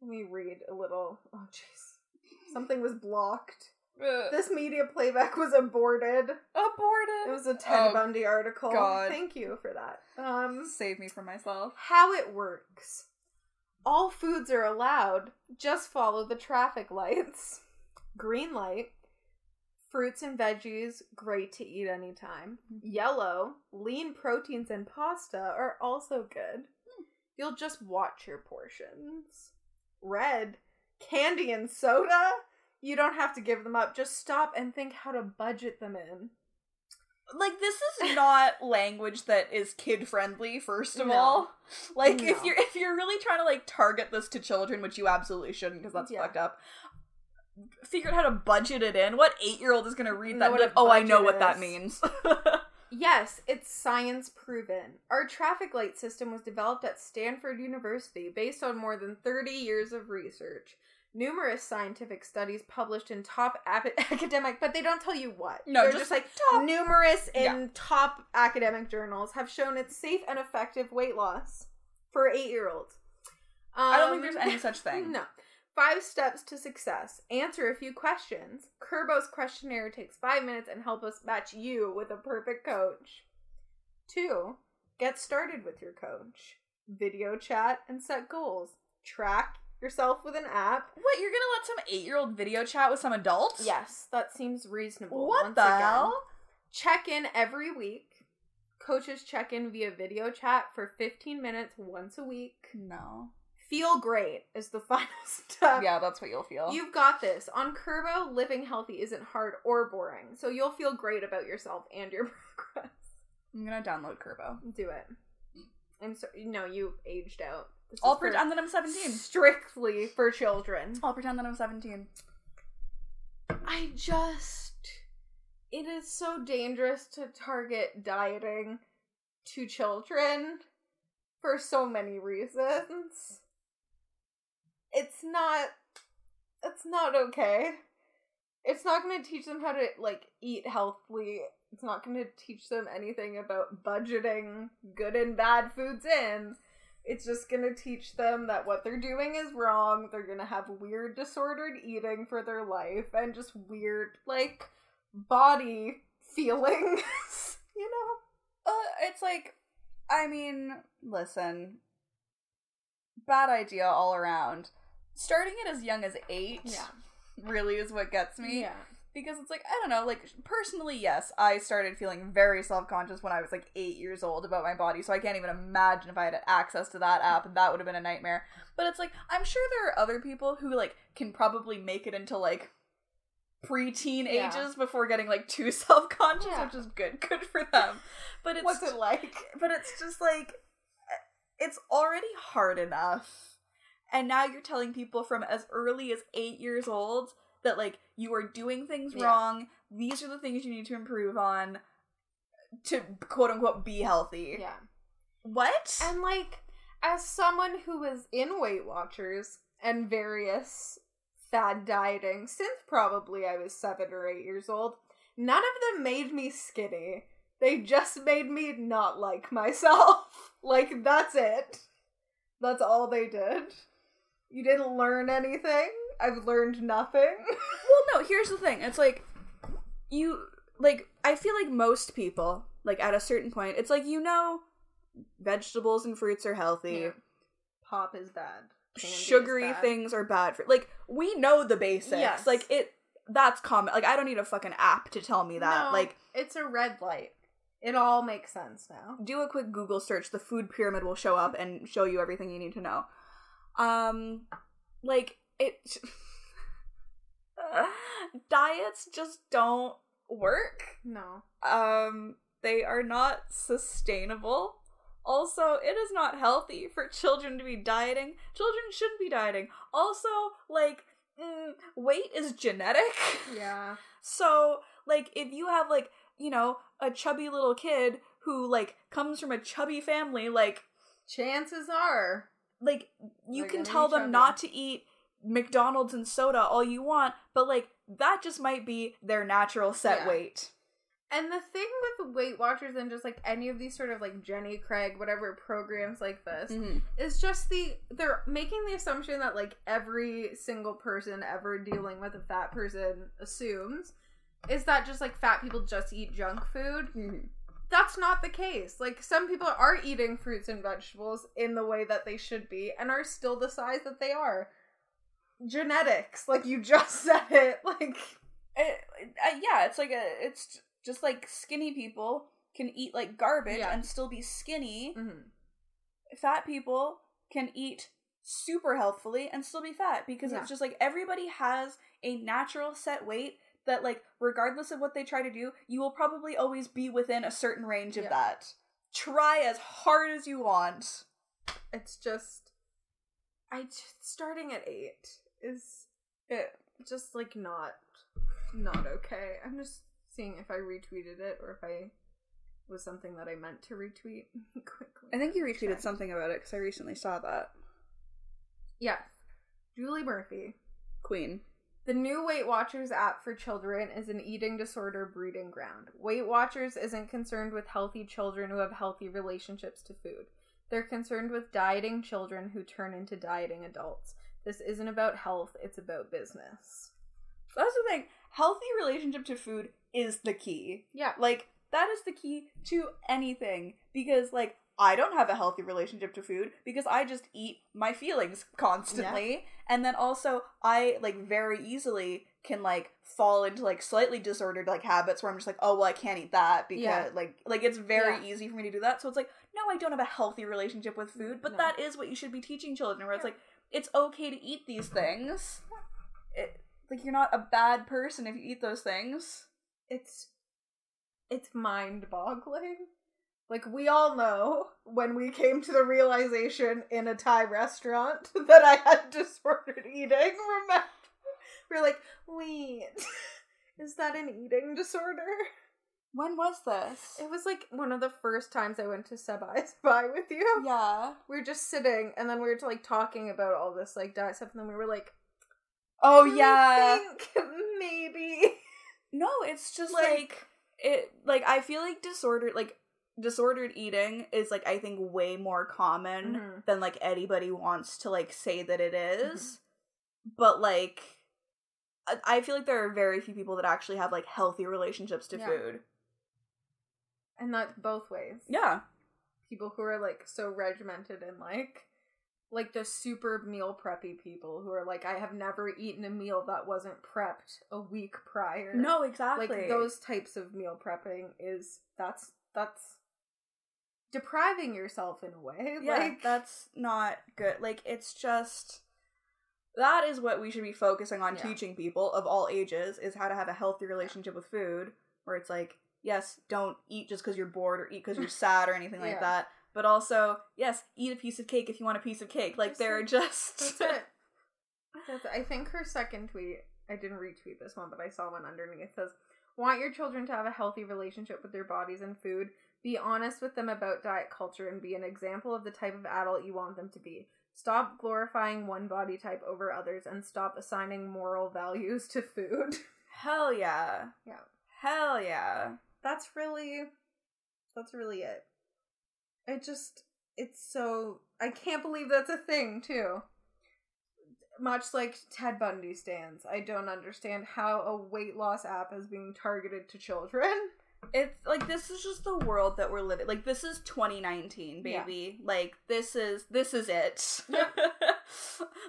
Speaker 2: let me read a little oh jeez something was blocked
Speaker 1: Ugh.
Speaker 2: this media playback was aborted
Speaker 1: Aborted.
Speaker 2: it was a ted
Speaker 1: Oh,
Speaker 2: bundy article
Speaker 1: God.
Speaker 2: thank you for that um
Speaker 1: Save me from myself.
Speaker 2: how it works. All foods are allowed, just follow the traffic lights. Green light, fruits and veggies, great to eat anytime. Mm-hmm. Yellow, lean proteins and pasta are also good. Hmm. You'll just watch your portions. Red, candy and soda, you don't have to give them up, just stop and think how to budget them in.
Speaker 1: Like this is not language that is kid friendly first of
Speaker 2: No.
Speaker 1: all like if you're if you're really trying to like target this to children which you absolutely shouldn't because that's
Speaker 2: Yeah.
Speaker 1: fucked up figure out how to budget it in what eight year old is gonna read that and
Speaker 2: what
Speaker 1: be
Speaker 2: a
Speaker 1: like, oh i know what that
Speaker 2: is.
Speaker 1: means
Speaker 2: Yes, it's science proven. Our traffic light system was developed at Stanford University based on more than 30 years of research. Numerous scientific studies published in top ap- academic, but they don't tell you what.
Speaker 1: No,
Speaker 2: They're
Speaker 1: just
Speaker 2: just, like
Speaker 1: top.
Speaker 2: numerous in
Speaker 1: Yeah.
Speaker 2: top academic journals have shown it's safe and effective weight loss for eight year olds. Um,
Speaker 1: i don't think there's any such thing
Speaker 2: no. Five steps to success. Answer a few questions. Kurbo's questionnaire takes five minutes and help us match you with a perfect coach. Two, get started with your coach. Video chat and set goals. Track yourself with an app.
Speaker 1: what you're gonna let some eight year old video chat with some adults
Speaker 2: Yes, that seems reasonable.
Speaker 1: what
Speaker 2: once
Speaker 1: the
Speaker 2: again.
Speaker 1: hell
Speaker 2: Check in every week. Coaches check in via video chat for 15 minutes once a week.
Speaker 1: no
Speaker 2: Feel great is the final step.
Speaker 1: yeah that's what you'll feel
Speaker 2: You've got this. On Kurbo, living healthy isn't hard or boring, so you'll feel great about yourself and your progress.
Speaker 1: i'm gonna download Kurbo.
Speaker 2: Do it. I'm sorry. No, you aged out. This
Speaker 1: i'll pretend that i'm 17
Speaker 2: Strictly for children.
Speaker 1: i'll pretend that i'm 17
Speaker 2: I just. It is so dangerous to target dieting to children for so many reasons. It's not. It's not okay. It's not going to teach them how to, like, eat healthily. It's not going to teach them anything about budgeting good and bad foods in. It's just going to teach them that what they're doing is wrong. They're going to have weird disordered eating for their life and just weird, like, body feelings. you know?
Speaker 1: Uh, it's like, I mean, listen, bad idea all around. Starting it as young as eight, yeah. really is what gets me.
Speaker 2: Yeah.
Speaker 1: Because it's like, I don't know, like, personally, yes, I started feeling very self conscious when I was like eight years old about my body, so I can't even imagine if I had access to that app, that would have been a nightmare. But it's like, I'm sure there are other people who, like, can probably make it into, like, preteen
Speaker 2: Yeah.
Speaker 1: ages before getting, like, too self conscious,
Speaker 2: Yeah.
Speaker 1: which is good. Good for them. But it's
Speaker 2: What's it like?
Speaker 1: but it's just like it's already hard enough and now you're telling people from as early as eight years old that like you are doing things
Speaker 2: Yeah.
Speaker 1: wrong these are the things you need to improve on to quote unquote be healthy
Speaker 2: Yeah.
Speaker 1: what
Speaker 2: And like, as someone who was in Weight Watchers and various fad dieting since probably I was seven or eight years old, none of them made me skinny. They just made me not like myself. like, that's it. That's all they did. You didn't learn anything. I've learned nothing.
Speaker 1: well no here's the thing it's like you like I feel like most people, like at a certain point, it's like you know vegetables and fruits are healthy.
Speaker 2: Yeah. Pop is bad. Candy is
Speaker 1: Sugary
Speaker 2: bad.
Speaker 1: things are bad for like we know the basics.
Speaker 2: Yes.
Speaker 1: Like it that's common. Like I don't need a fucking app to tell me that.
Speaker 2: No,
Speaker 1: Like
Speaker 2: it's a red light. It all makes sense now.
Speaker 1: do a quick Google search. The food pyramid will show up and show you everything you need to know. Um, like it. diets just don't work.
Speaker 2: No.
Speaker 1: Um, they are not sustainable. Also, it is not healthy for children to be dieting. Children shouldn't be dieting. Also, like, mm, weight is genetic.
Speaker 2: Yeah.
Speaker 1: So, like, if you have, like, you know, a chubby little kid who, like, comes from a chubby family, like,
Speaker 2: Chances are.
Speaker 1: like, you
Speaker 2: They're
Speaker 1: can tell them
Speaker 2: chubby.
Speaker 1: not to eat McDonald's and soda all you want, but, like, that just might be their natural set
Speaker 2: Yeah.
Speaker 1: weight.
Speaker 2: And the thing with Weight Watchers and just like any of these sort of like Jenny Craig, whatever programs like this,
Speaker 1: Mhm.
Speaker 2: is just the they're making the assumption that like every single person ever dealing with a fat person assumes is that just like fat people just eat junk food.
Speaker 1: Mhm.
Speaker 2: That's not the case. Like some people are eating fruits and vegetables in the way that they should be and are still the size that they are. Genetics, like you just said it, like
Speaker 1: it, uh, yeah, it's like a it's just like skinny people can eat like garbage
Speaker 2: Yeah.
Speaker 1: and still be skinny.
Speaker 2: mhm.
Speaker 1: Fat people can eat super healthfully and still be fat because
Speaker 2: Yeah.
Speaker 1: it's just like everybody has a natural set weight that like regardless of what they try to do, you will probably always be within a certain range of
Speaker 2: Yeah.
Speaker 1: that. Try as hard as you want.
Speaker 2: it's just I just starting at eight is it just like not not okay. I'm just seeing if I retweeted it or if I was something that I meant to retweet quickly.
Speaker 1: I think you retweeted
Speaker 2: Check.
Speaker 1: something about it because I recently saw that.
Speaker 2: Yes. Julie Murphy.
Speaker 1: Queen.
Speaker 2: The new Weight Watchers app for children is an eating disorder breeding ground. Weight Watchers isn't concerned with healthy children who have healthy relationships to food. They're concerned with dieting children who turn into dieting adults. This isn't about health, it's about business.
Speaker 1: That's the thing. Healthy relationship to food is the key.
Speaker 2: Yeah.
Speaker 1: Like that is the key to anything because like I don't have a healthy relationship to food because I just eat my feelings constantly and then also I like very easily can like fall into like slightly disordered like habits where I'm just like oh well I can't eat that because
Speaker 2: Yeah.
Speaker 1: like like it's very
Speaker 2: Yeah.
Speaker 1: easy for me to do that so it's like no I don't have a healthy relationship with food but
Speaker 2: No.
Speaker 1: that is what you should be teaching children where it's like it's okay to eat these things it, like you're not a bad person if you eat those things
Speaker 2: It's it's mind-boggling. Like we all know when we came to the realization in a Thai restaurant that I had disordered eating, remember? We are like, wait, is that an eating disorder?
Speaker 1: When was this
Speaker 2: It was like one of the first times I went to Eyes By with you.
Speaker 1: yeah
Speaker 2: We were just sitting and then we were like talking about all this like diet stuff and then we were like,
Speaker 1: oh
Speaker 2: "I
Speaker 1: yeah
Speaker 2: think maybe.
Speaker 1: no it's just
Speaker 2: Like-
Speaker 1: like, it like i feel like disordered like disordered eating is like i think way more common
Speaker 2: Mhm.
Speaker 1: than like anybody wants to like say that it is. but like I- i feel like there are very few people that actually have like healthy relationships to
Speaker 2: Yeah.
Speaker 1: food
Speaker 2: And that's both ways.
Speaker 1: yeah
Speaker 2: people who are like so regimented and like like the super meal preppy people who are like I have never eaten a meal that wasn't prepped a week prior.
Speaker 1: no exactly
Speaker 2: like those types of meal prepping is that's that's depriving yourself in a way.
Speaker 1: yeah
Speaker 2: like
Speaker 1: that's not good like it's just that is what we should be focusing on
Speaker 2: Yeah.
Speaker 1: teaching people of all ages is how to have a healthy relationship with food where it's like yes don't eat just because you're bored or eat because you're sad or anything like
Speaker 2: Yeah.
Speaker 1: that but also yes eat a piece of cake if you want a piece of cake like
Speaker 2: Just
Speaker 1: they're just
Speaker 2: That's it. That's I think her second tweet, I didn't retweet this one, but I saw one underneath says, Want your children to have a healthy relationship with their bodies and food. Be honest with them about diet culture and be an example of the type of adult you want them to be. Stop glorifying one body type over others and stop assigning moral values to food.
Speaker 1: hell yeah
Speaker 2: Yeah.
Speaker 1: hell yeah
Speaker 2: That's really that's really it. It just it's so I can't believe that's a thing too. much like Ted Bundy stands, I don't understand how a weight loss app is being targeted to children.
Speaker 1: It's like this is just the world that we're living. Like this is 2019,
Speaker 2: Yeah.
Speaker 1: baby. Like this is this is it.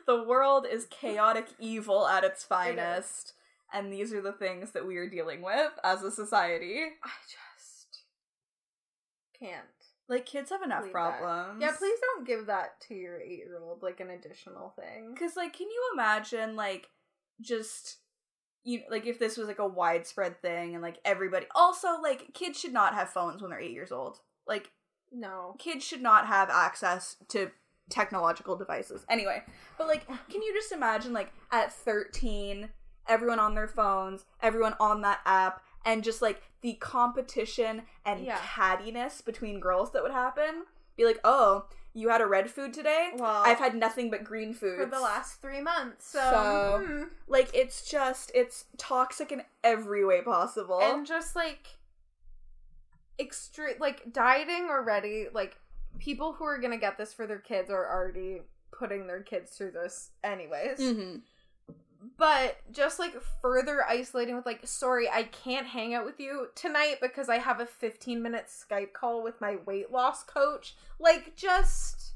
Speaker 1: The world is chaotic evil at its finest, and these are the things that we are dealing with as a society.
Speaker 2: I just can't.
Speaker 1: Like kids have enough
Speaker 2: believe that.
Speaker 1: problems.
Speaker 2: Yeah, please don't give that to your eight year old like an additional thing.
Speaker 1: Because like, can you imagine like just you like if this was like a widespread thing and like everybody also like kids should not have phones when they're eight years old. Like
Speaker 2: No.
Speaker 1: kids should not have access to technological devices. Anyway, but like, can you just imagine like at 13, everyone on their phones, everyone on that app, and just like the competition and
Speaker 2: Yeah.
Speaker 1: cattiness between girls that would happen? Be like, oh, you had a red food today?
Speaker 2: Well,
Speaker 1: I've had nothing but green food
Speaker 2: for the last three months. So,
Speaker 1: So-
Speaker 2: hmm.
Speaker 1: Like, it's just, it's toxic in every way possible.
Speaker 2: and just like extreme, like dieting already. Like people who are gonna get this for their kids are already putting their kids through this, anyways.
Speaker 1: Mhm.
Speaker 2: But just like further isolating with like, sorry, I can't hang out with you tonight because I have a 15 minute Skype call with my weight loss coach. Like, just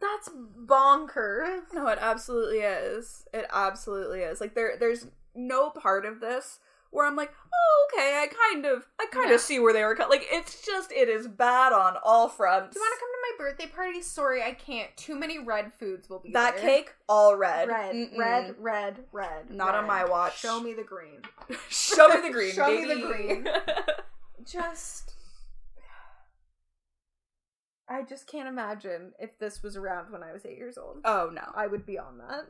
Speaker 2: that's bonkers.
Speaker 1: No, it absolutely is. It absolutely is. Like there there's no part of this where I'm like, "Oh, okay, I kind of I kind
Speaker 2: Yeah.
Speaker 1: of see where they were cut." Like it's just it is bad on all fronts.
Speaker 2: Do you want to come my birthday party? Sorry, I can't. Too many red foods will be
Speaker 1: that
Speaker 2: there.
Speaker 1: cake all red.
Speaker 2: Red,
Speaker 1: Mm-mm.
Speaker 2: red, red, red.
Speaker 1: Not on my watch.
Speaker 2: Show me the green.
Speaker 1: Show me the green,
Speaker 2: Show me the green. Just. I just can't imagine if this was around when I was eight years old.
Speaker 1: oh no.
Speaker 2: I would be on that.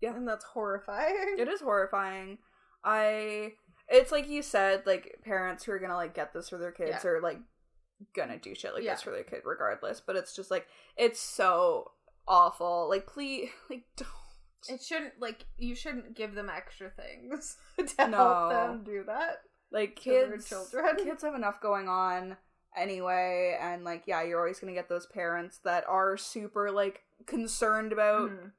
Speaker 1: Yeah.
Speaker 2: And that's horrifying.
Speaker 1: It is horrifying. I it's like you said, like parents who are gonna like get this for their kids
Speaker 2: Yeah.
Speaker 1: are like gonna do shit like
Speaker 2: Yeah.
Speaker 1: this for their kid regardless. But it's just like it's so awful. Like please like don't
Speaker 2: It shouldn't, like, you shouldn't give them extra things to
Speaker 1: No.
Speaker 2: help them do that.
Speaker 1: like kids
Speaker 2: children.
Speaker 1: kids have enough going on anyway and like yeah you're always gonna get those parents that are super like concerned about
Speaker 2: Mhm.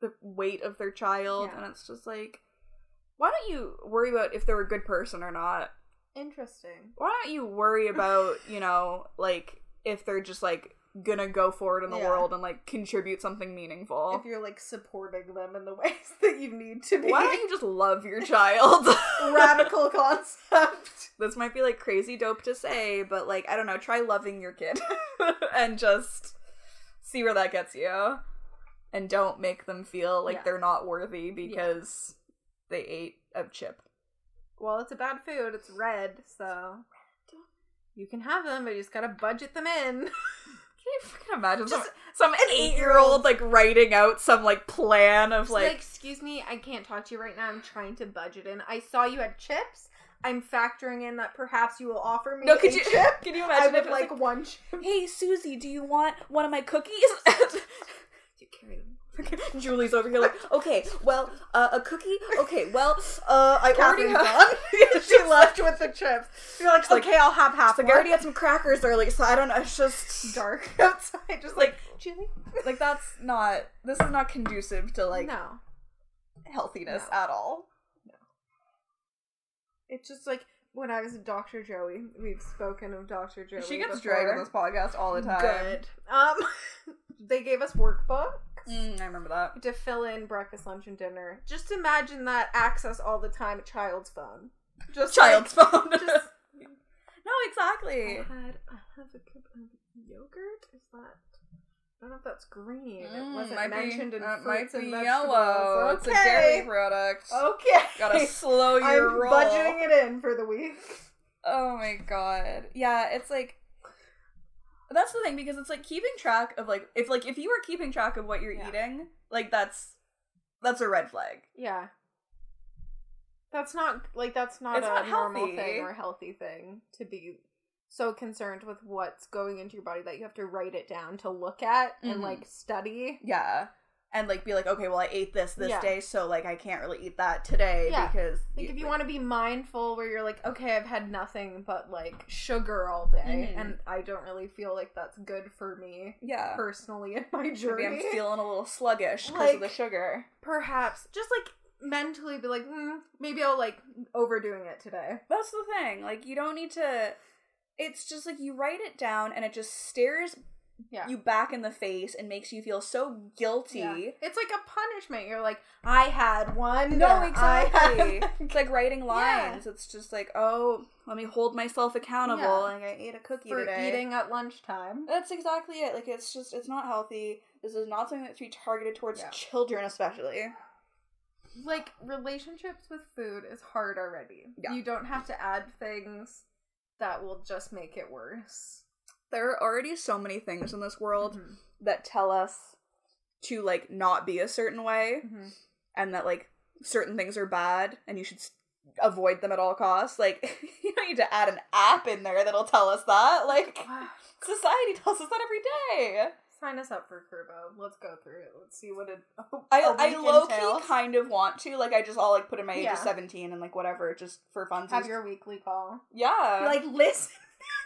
Speaker 1: the weight of their child
Speaker 2: Yeah.
Speaker 1: and it's just like why don't you worry about if they're a good person or not
Speaker 2: Interesting.
Speaker 1: why don't you worry about you know like if they're just like gonna go forward in the
Speaker 2: Yeah.
Speaker 1: world and like contribute something meaningful
Speaker 2: If you're, like, supporting them in the ways that you need to be.
Speaker 1: why don't you just love your child
Speaker 2: Radical concept.
Speaker 1: this might be like crazy dope to say but like i don't know try loving your kid and just see where that gets you and don't make them feel like
Speaker 2: Yeah.
Speaker 1: they're not worthy because they ate a chip
Speaker 2: Well, it's a bad food. It's red, so you can have them, but you just gotta budget them in.
Speaker 1: can you fucking imagine some,
Speaker 2: Just
Speaker 1: some eight-year-old like writing out some like plan of
Speaker 2: like,
Speaker 1: like
Speaker 2: excuse me, I can't talk to you right now. I'm trying to budget in. I saw you had chips. I'm factoring in that perhaps you will offer me
Speaker 1: no could
Speaker 2: a
Speaker 1: you
Speaker 2: chip.
Speaker 1: can you
Speaker 2: I
Speaker 1: imagine
Speaker 2: would
Speaker 1: if it
Speaker 2: like, one chip.
Speaker 1: hey susie do you want one of my cookies
Speaker 2: You carry them.
Speaker 1: Julie's over here like, okay, well, uh, a cookie. Okay, well, uh, I already have.
Speaker 2: she left with the chips. You're like,
Speaker 1: like-
Speaker 2: okay, I'll have half.
Speaker 1: Like I already had some crackers early, so I don't know. It's just
Speaker 2: dark outside. Just like,
Speaker 1: like,
Speaker 2: Julie.
Speaker 1: like that's not. This is not conducive to like
Speaker 2: no,
Speaker 1: healthiness
Speaker 2: No.
Speaker 1: at all. No.
Speaker 2: It's just like when I was with Dr. Joey. We've spoken of Dr. Joey.
Speaker 1: she gets
Speaker 2: before.
Speaker 1: dragged on this podcast all the time.
Speaker 2: Good. Um, they gave us workbooks
Speaker 1: Mm, I remember that.
Speaker 2: to fill in breakfast, lunch, and dinner. Just imagine that access all the time a child's phone. Just
Speaker 1: Child's
Speaker 2: like,
Speaker 1: phone.
Speaker 2: just-
Speaker 1: no, exactly.
Speaker 2: I had I have a cup of yogurt. Is that? I don't know if that's green. it
Speaker 1: Mm,
Speaker 2: wasn't
Speaker 1: might
Speaker 2: mentioned
Speaker 1: be,
Speaker 2: in
Speaker 1: uh,
Speaker 2: fruits
Speaker 1: might be
Speaker 2: and
Speaker 1: yellow.
Speaker 2: Okay.
Speaker 1: It's a dairy product.
Speaker 2: Okay.
Speaker 1: Gotta slow your I'm roll.
Speaker 2: budgeting it in for the week.
Speaker 1: Oh my god. Yeah, it's like that's the thing because it's like keeping track of like if like if you were keeping track of what you're
Speaker 2: Yeah.
Speaker 1: eating, like that's that's a red flag.
Speaker 2: Yeah. That's not like that's not
Speaker 1: It's
Speaker 2: a
Speaker 1: not
Speaker 2: normal
Speaker 1: healthy.
Speaker 2: thing or healthy thing to be so concerned with what's going into your body that you have to write it down to look at and
Speaker 1: Mhm.
Speaker 2: like study.
Speaker 1: Yeah. And like be like, okay, well I ate this this
Speaker 2: Yeah.
Speaker 1: day, so like I can't really eat that today
Speaker 2: Yeah.
Speaker 1: because
Speaker 2: Like if you want to be mindful where you're like, okay, I've had nothing but like sugar all day
Speaker 1: Mhm.
Speaker 2: and I don't really feel like that's good for me
Speaker 1: yeah.
Speaker 2: personally in my
Speaker 1: Maybe
Speaker 2: journey.
Speaker 1: I'm feeling a little sluggish because of the sugar.
Speaker 2: Perhaps just like mentally be like, mm, maybe I'll like overdoing it today.
Speaker 1: That's the thing. Like you don't need to. It's just like you write it down and it just stares
Speaker 2: Yeah.
Speaker 1: you back in the face and makes you feel so guilty.
Speaker 2: Yeah. It's like a punishment. You're like, I had one.
Speaker 1: No, exactly.
Speaker 2: had-
Speaker 1: it's like writing lines. It's just like, oh, let me hold myself accountable. Like I ate a cookie
Speaker 2: for
Speaker 1: today.
Speaker 2: eating at lunchtime.
Speaker 1: That's exactly it. Like it's just it's not healthy. This is not something that should be targeted towards children, especially.
Speaker 2: Like relationships with food is hard already. You don't have to add things that will just make it worse.
Speaker 1: There are already so many things in this world
Speaker 2: Mhm.
Speaker 1: that tell us to like not be a certain way,
Speaker 2: Mhm.
Speaker 1: and that like certain things are bad, and you should avoid them at all costs. Like you don't need to add an app in there that'll tell us that. Like society tells us that every day.
Speaker 2: Sign us up for Kurbo. Let's go through it. Let's see what it.
Speaker 1: I I low
Speaker 2: entails.
Speaker 1: key kind of want to like I just all like put in my age
Speaker 2: Yeah.
Speaker 1: of seventeen and like whatever just for fun.
Speaker 2: have your weekly call.
Speaker 1: yeah.
Speaker 2: like listen.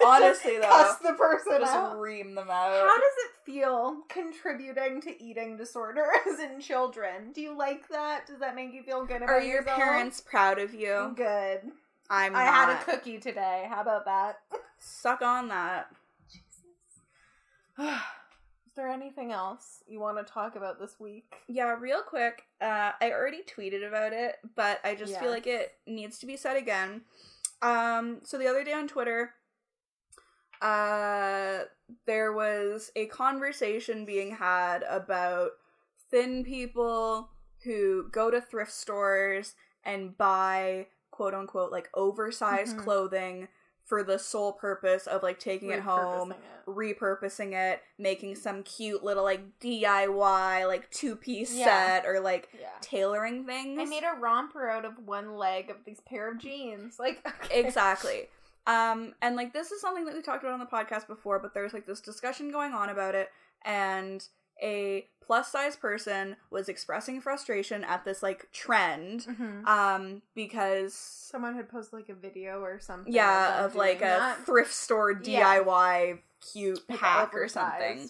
Speaker 1: Honestly though,
Speaker 2: cuss the person
Speaker 1: just
Speaker 2: out.
Speaker 1: ream them out.
Speaker 2: How does it feel contributing to eating disorders in children? Do you like that? Does that make you feel good about
Speaker 1: Are your
Speaker 2: yourself?
Speaker 1: parents proud of you?
Speaker 2: good?
Speaker 1: I'm.
Speaker 2: I
Speaker 1: not.
Speaker 2: had a cookie today. How about that?
Speaker 1: Suck on that.
Speaker 2: Is there anything else you want to talk about this week?
Speaker 1: Yeah, real quick. Uh, I already tweeted about it, but I just feel like it needs to be said again. Um, so the other day on Twitter, uh, there was a conversation being had about thin people who go to thrift stores and buy quote unquote like oversized
Speaker 2: Mhm.
Speaker 1: clothing for the sole purpose of like taking it home
Speaker 2: Repurposing it.
Speaker 1: repurposing it, making some cute little like DIY like two piece
Speaker 2: Yeah.
Speaker 1: set or like
Speaker 2: Yeah.
Speaker 1: tailoring things.
Speaker 2: I made a romper out of one leg of these pair of jeans. Like okay.
Speaker 1: exactly. Um and like this is something that we talked about on the podcast before, but there's like this discussion going on about it and a plus size person was expressing frustration at this like trend
Speaker 2: Mhm.
Speaker 1: um because
Speaker 2: Someone had posted like a video or something.
Speaker 1: yeah of like a
Speaker 2: that.
Speaker 1: thrift store
Speaker 2: Yeah.
Speaker 1: DIY cute
Speaker 2: Like
Speaker 1: hack or something.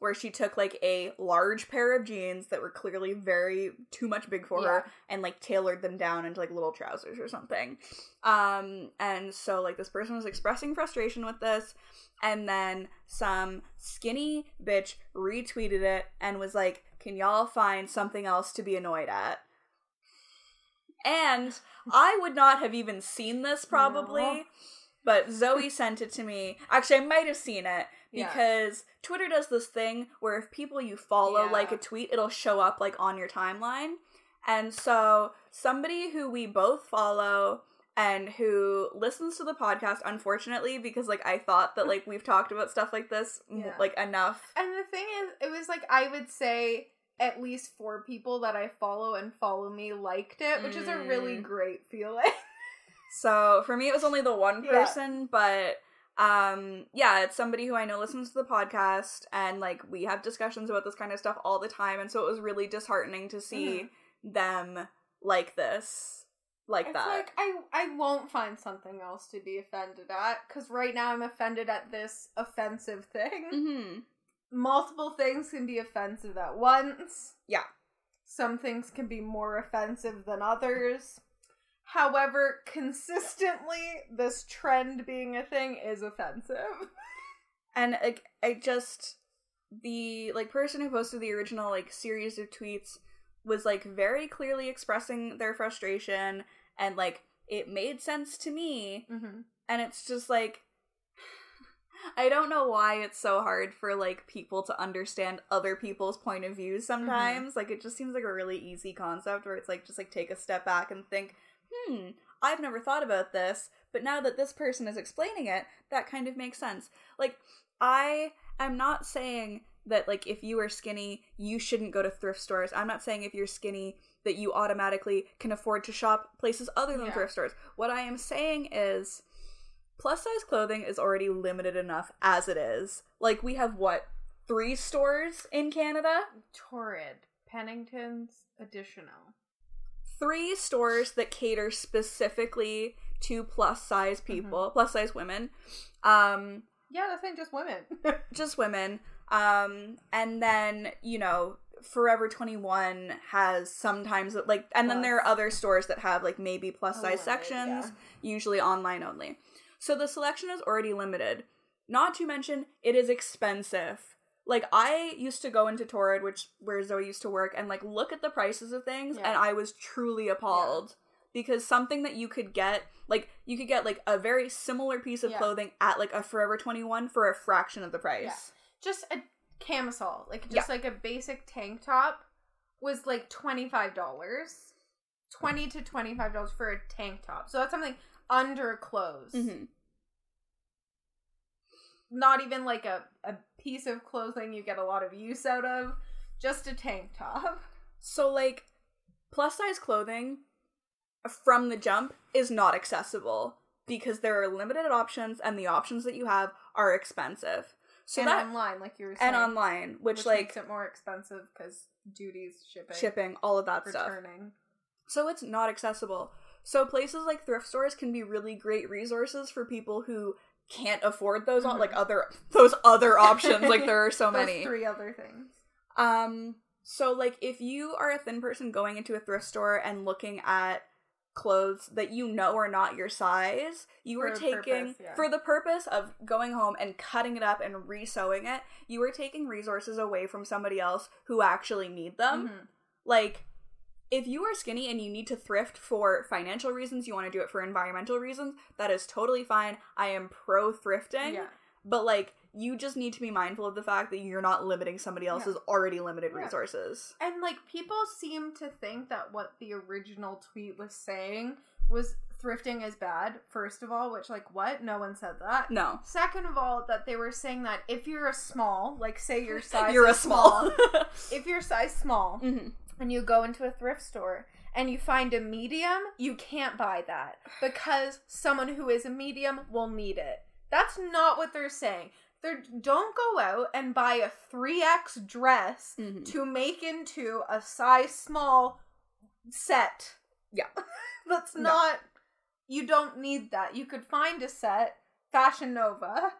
Speaker 1: Where she took like a large pair of jeans that were clearly very too much big for her and like tailored them down into like little trousers or something. Um and so like this person was expressing frustration with this and then some skinny bitch retweeted it and was like, "Can y'all find something else to be annoyed at?" And I would not have even seen this probably,
Speaker 2: No.
Speaker 1: but Zoe sent it to me. Actually, I might have seen it
Speaker 2: Yeah.
Speaker 1: because Twitter does this thing where if people you follow
Speaker 2: Yeah.
Speaker 1: like a tweet, it'll show up like on your timeline. And so somebody who we both follow and who listens to the podcast unfortunately because like I thought that like we've talked about stuff like this
Speaker 2: Yeah.
Speaker 1: like enough.
Speaker 2: And the thing is, it was like I would say at least four people that I follow and follow me liked it, which is a really
Speaker 1: Mm.
Speaker 2: great feeling.
Speaker 1: So for me it was only the one
Speaker 2: Yeah.
Speaker 1: person, but um yeah, it's somebody who I know listens to the podcast and like we have discussions about this kind of stuff all the time and so it was really disheartening to see them like this like
Speaker 2: it's
Speaker 1: that.
Speaker 2: like I I won't find something else to be offended at because right now I'm offended at this offensive thing.
Speaker 1: mhm.
Speaker 2: Multiple things can be offensive at once.
Speaker 1: Yeah.
Speaker 2: Some things can be more offensive than others. However, consistently, this trend being a thing is offensive.
Speaker 1: and like I just the like person who posted the original like series of tweets was like very clearly expressing their frustration and like it made sense to me
Speaker 2: Mm-hmm.
Speaker 1: and it's just like I don't know why it's so hard for like people to understand other people's point of views sometimes. Like it just seems like a really easy concept where it's like just like take a step back and think, "Hmm, I've never thought about this, but now that this person is explaining it, that kind of makes sense." Like I am not saying that like if you are skinny, you shouldn't go to thrift stores. I'm not saying if you're skinny that you automatically can afford to shop places other than
Speaker 2: Yeah.
Speaker 1: thrift stores. What I am saying is plus size clothing is already limited enough as it is. Like we have what three stores in Canada?
Speaker 2: Torrid, Pennington's Addition Elle.
Speaker 1: Three stores that cater specifically to plus size people, plus size women. Um,
Speaker 2: Yeah, that's ain't just women.
Speaker 1: just women. Um, and then, you know, Forever 21 has sometimes like and then there are other stores that have like maybe plus size sections,
Speaker 2: yeah.
Speaker 1: usually online only. So the selection is already limited. Not to mention it is expensive. Like I used to go into Torrid, which where Zoe used to work, and like look at the prices of things,
Speaker 2: Yeah.
Speaker 1: and I was truly appalled because something that you could get, like you could get like a very similar piece of
Speaker 2: Yeah.
Speaker 1: clothing at like a Forever Twenty One for a fraction of the price.
Speaker 2: Yeah. just a camisole, like just
Speaker 1: Yeah.
Speaker 2: like a basic tank top, was like twenty five dollars, twenty to twenty five dollars for a tank top. So that's something under clothes,
Speaker 1: Mhm.
Speaker 2: not even like a a piece of clothing you get a lot of use out of, just a tank top.
Speaker 1: So like plus size clothing from the jump is not accessible because there are limited options and the options that you have are expensive. So
Speaker 2: and
Speaker 1: that
Speaker 2: online, like you were saying,
Speaker 1: and online, which,
Speaker 2: which
Speaker 1: like
Speaker 2: makes it more expensive because duties, shipping,
Speaker 1: shipping, all of that stuff.
Speaker 2: returning.
Speaker 1: So it's not accessible. So places like thrift stores can be really great resources for people who can't afford those
Speaker 2: Mhm.
Speaker 1: like other those other options. like there are so many.
Speaker 2: three other things.
Speaker 1: Um, so like if you are a thin person going into a thrift store and looking at clothes that you know are not your size, you
Speaker 2: For
Speaker 1: are taking
Speaker 2: purpose, yeah.
Speaker 1: for the purpose of going home and cutting it up and resewing it, you are taking resources away from somebody else who actually need them.
Speaker 2: Mhm.
Speaker 1: Like if you are skinny and you need to thrift for financial reasons, you want to do it for environmental reasons, that is totally fine. I am pro thrifting.
Speaker 2: Yeah.
Speaker 1: But like you just need to be mindful of the fact that you're not limiting somebody else's already limited
Speaker 2: Yeah.
Speaker 1: resources.
Speaker 2: And like people seem to think that what the original tweet was saying was thrifting is bad, first of all, which like what? No one said that.
Speaker 1: No.
Speaker 2: Second of all, that they were saying that if you're a small, like say your size
Speaker 1: you're a
Speaker 2: is
Speaker 1: small.
Speaker 2: if you're size small
Speaker 1: Mhm.
Speaker 2: And you go into a thrift store and you find a medium, you can't buy that because someone who is a medium will need it. That's not what they're saying. They're don't go out and buy a 3X dress
Speaker 1: Mhm.
Speaker 2: to make into a size small set.
Speaker 1: Yeah.
Speaker 2: That's
Speaker 1: No.
Speaker 2: not you don't need that. You could find a set Fashion Nova,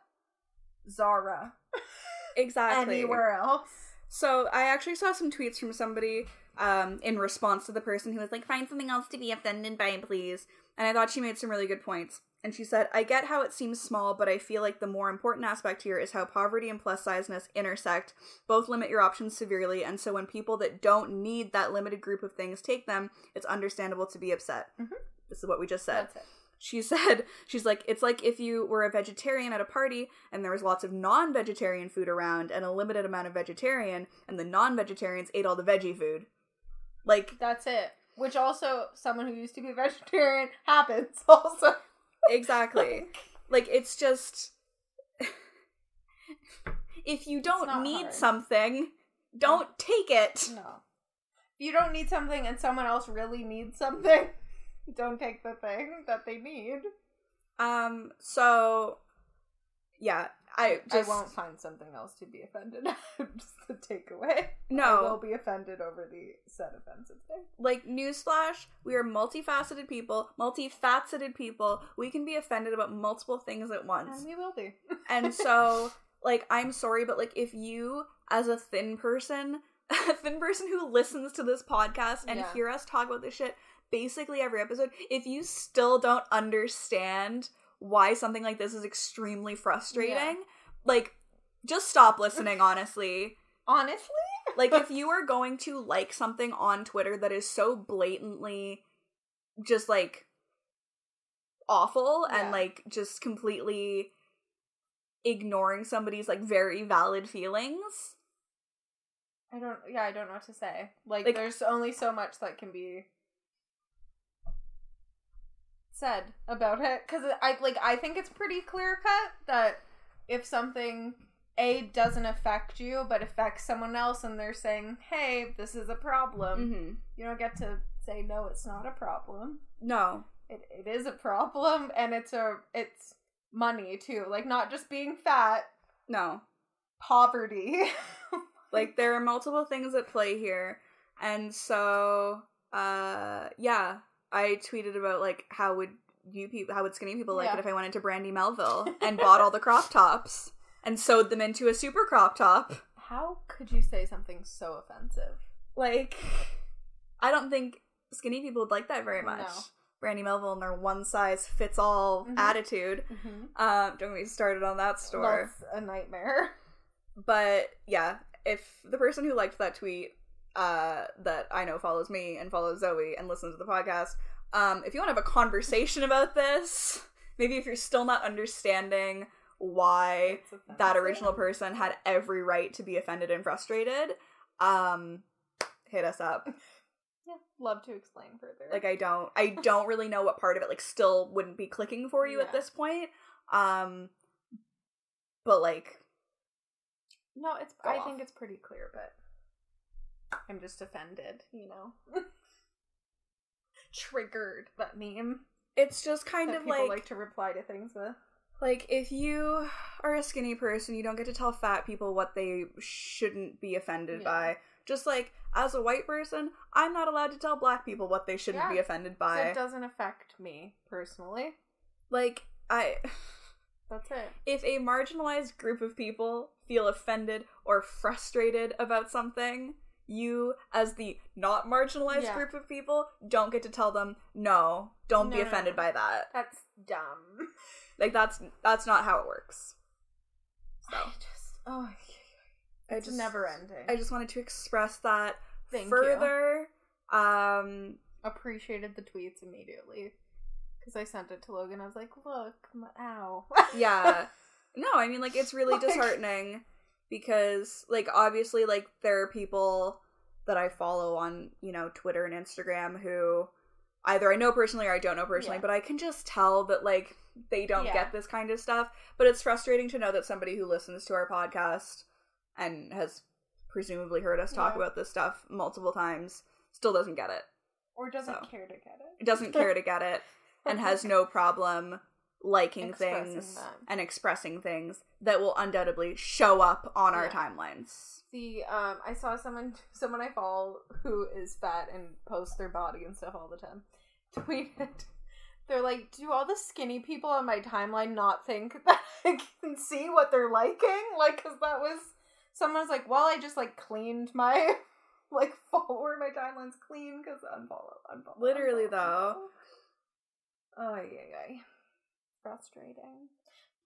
Speaker 2: Zara,
Speaker 1: Exactly.
Speaker 2: anywhere else.
Speaker 1: So I actually saw some tweets from somebody um, in response to the person who was like, "Find something else to be offended by, please." And I thought she made some really good points. And she said, "I get how it seems small, but I feel like the more important aspect here is how poverty and plus sizeness intersect. Both limit your options severely, and so when people that don't need that limited group of things take them, it's understandable to be upset."
Speaker 2: Mhm.
Speaker 1: This is what we just said. She said she's like it's like if you were a vegetarian at a party and there was lots of non-vegetarian food around and a limited amount of vegetarian and the non-vegetarians ate all the veggie food like
Speaker 2: That's it. Which also, someone who used to be a vegetarian happens also.
Speaker 1: exactly like it's just if you don't need
Speaker 2: hard.
Speaker 1: something don't take it
Speaker 2: No. If you don't need something and someone else really needs something, don't take the thing that they need.
Speaker 1: um so yeah i just
Speaker 2: I won't find something else to be offended at. Just the takeaway.
Speaker 1: No.
Speaker 2: I will be offended over the said offensive thing.
Speaker 1: like newsflash we are multifaceted people multifaceted people we can be offended about multiple things at once
Speaker 2: And we will be.
Speaker 1: and so like i'm sorry but like if you as a thin person a thin person who listens to this podcast and
Speaker 2: Yeah.
Speaker 1: hear us talk about this shit basically every episode if you still don't understand why something like this is extremely frustrating
Speaker 2: Yeah.
Speaker 1: like just stop listening honestly
Speaker 2: Honestly?
Speaker 1: like if you are going to like something on Twitter that is so blatantly just like awful and like just completely ignoring somebody's like very valid feelings.
Speaker 2: I don't yeah, I don't know what to say. Like,
Speaker 1: Like-
Speaker 2: there's only so much that can be said about it cuz I like I think it's pretty clear cut that if something a doesn't affect you but affects someone else and they're saying, "Hey, this is a problem."
Speaker 1: Mm-hmm.
Speaker 2: You don't get to say no, it's not a problem.
Speaker 1: No.
Speaker 2: It it is a problem and it's a it's money too. Like not just being fat,
Speaker 1: No.
Speaker 2: poverty.
Speaker 1: Like there are multiple things at play here. And so, uh, yeah, I tweeted about like how would you people, how would skinny people like
Speaker 2: Yeah.
Speaker 1: it if I went into Brandy Melville and bought all the crop tops and sewed them into a super crop top.
Speaker 2: How could you say something so offensive?
Speaker 1: Like, I don't think skinny people would like that very much.
Speaker 2: No.
Speaker 1: Brandy Melville and their one size fits all
Speaker 2: Mhm.
Speaker 1: attitude.
Speaker 2: Mm-hmm.
Speaker 1: Um, don't get me started on that store.
Speaker 2: That's a nightmare.
Speaker 1: But yeah, if the person who liked that tweet uh that I know follows me and follows Zoe and listens to the podcast, um, if you want to have a conversation about this, maybe if you're still not understanding why that original person had every right to be offended and frustrated, um, hit us up.
Speaker 2: Yeah, love to explain further.
Speaker 1: Like I don't I don't really know what part of it like still wouldn't be clicking for you at this point. Um but like
Speaker 2: no, it's. I
Speaker 1: off.
Speaker 2: think it's pretty clear, but I'm just offended. You know, triggered that meme.
Speaker 1: it's just kind of
Speaker 2: people
Speaker 1: like
Speaker 2: like to reply to things with.
Speaker 1: Like, if you are a skinny person, you don't get to tell fat people what they shouldn't be offended
Speaker 2: Yeah.
Speaker 1: by. Just like, as a white person, I'm not allowed to tell black people what they shouldn't
Speaker 2: Yeah.
Speaker 1: be offended
Speaker 2: So
Speaker 1: by.
Speaker 2: it doesn't affect me personally.
Speaker 1: like, I.
Speaker 2: That's it.
Speaker 1: If a marginalized group of people feel offended or frustrated about something, you, as the not marginalized
Speaker 2: Yeah.
Speaker 1: group of people, don't get to tell them, no, don't
Speaker 2: No,
Speaker 1: be offended
Speaker 2: no.
Speaker 1: by that.
Speaker 2: That's dumb.
Speaker 1: Like, that's that's not how it works. So.
Speaker 2: I just oh,
Speaker 1: I
Speaker 2: it's
Speaker 1: just-
Speaker 2: never ending.
Speaker 1: I just wanted to express that
Speaker 2: Thank you.
Speaker 1: further. Um,
Speaker 2: appreciated the tweets immediately because I sent it to Logan. I was like, "Look, my, ow."
Speaker 1: yeah. no, I mean, like, it's really
Speaker 2: Like-
Speaker 1: disheartening because, like, obviously, like, there are people that I follow on, you know, Twitter and Instagram who either I know personally or I don't know personally,
Speaker 2: Yeah.
Speaker 1: but I can just tell that, like, they don't
Speaker 2: Yeah.
Speaker 1: get this kind of stuff. But it's frustrating to know that somebody who listens to our podcast and has presumably heard us talk
Speaker 2: Yeah.
Speaker 1: about this stuff multiple times still doesn't get it.
Speaker 2: or doesn't
Speaker 1: So.
Speaker 2: care to get it.
Speaker 1: It doesn't care to get it and has no problem liking
Speaker 2: Expressing
Speaker 1: things
Speaker 2: that.
Speaker 1: and expressing things that will undoubtedly show up on our timelines.
Speaker 2: The um, I saw someone someone I follow who is fat and posts their body and stuff all the time. Tweeted, they're like, do all the skinny people on my timeline not think that I can see what they're liking? Like, cause that was someone's like, well, I just like cleaned my like follower, my timeline's clean because unfollow, unfollow.
Speaker 1: Literally,
Speaker 2: unfollow,
Speaker 1: though.
Speaker 2: Oh yeah, yeah. Frustrating.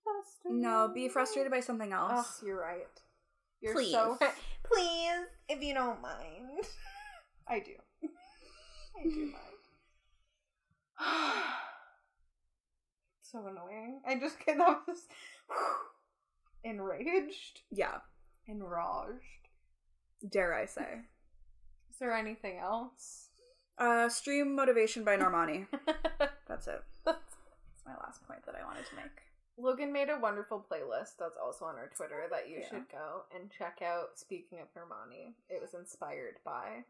Speaker 2: Frustrating.
Speaker 1: No, be frustrated by something
Speaker 2: Oh,
Speaker 1: else.
Speaker 2: you're right. You're
Speaker 1: Please.
Speaker 2: so please, if you don't mind. I do. I do mind. so annoying. I just get that was enraged,
Speaker 1: Yeah,
Speaker 2: enraged.
Speaker 1: dare I say.
Speaker 2: Is there anything else?
Speaker 1: Uh, stream motivation by Normani. That's it. That's my last point that I wanted to make.
Speaker 2: Logan made a wonderful playlist that's also on our Twitter that you
Speaker 1: Yeah.
Speaker 2: should go and check out. Speaking of Normani, it was inspired by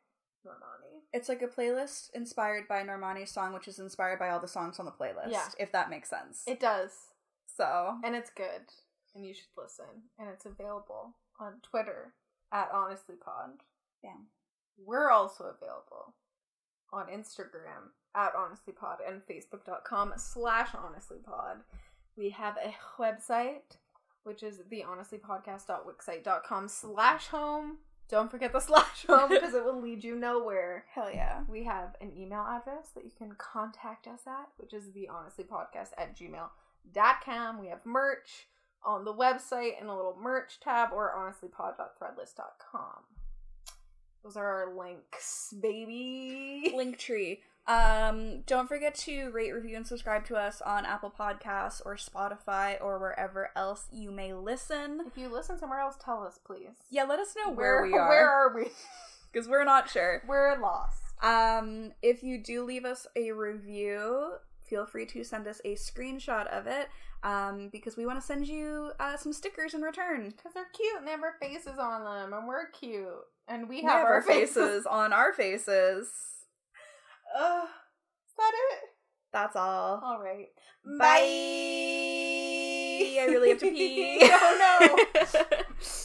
Speaker 2: Normani.
Speaker 1: It's like a playlist inspired by Normani's song, which is inspired by all the songs on the playlist.
Speaker 2: Yeah.
Speaker 1: If that makes sense.
Speaker 2: It does.
Speaker 1: so
Speaker 2: and it's good and you should listen and it's available on twitter at honestlypod
Speaker 1: Damn.
Speaker 2: we're also available on instagram at honestlypod and facebook.com slash honestlypod we have a website which is the honestlypodcast.wixsite.com slash home don't forget the slash home because it will lead you nowhere
Speaker 1: hell yeah.
Speaker 2: we have an email address that you can contact us at, which is the honestly podcast at gmail.com. We have merch on the website and a little merch tab or honestlypod.threadless.com. Those are our links, baby.
Speaker 1: Linktree. Um, don't forget to rate, review, and subscribe to us on Apple Podcasts or Spotify or wherever else you may listen.
Speaker 2: If you listen somewhere else, tell us, please.
Speaker 1: Yeah, let us know where, we are.
Speaker 2: Where
Speaker 1: are
Speaker 2: are we?
Speaker 1: because we're not sure.
Speaker 2: We're lost.
Speaker 1: Um, if you do leave us a review, feel free to send us a screenshot of it. Um, because we want to send you uh, some stickers in return.
Speaker 2: Because they're cute and they have our faces on them, and we're cute. And we
Speaker 1: We
Speaker 2: have,
Speaker 1: have our faces on our faces.
Speaker 2: Ugh. is that it?
Speaker 1: That's all.
Speaker 2: All right.
Speaker 1: Bye. I really have to pee.
Speaker 2: oh no.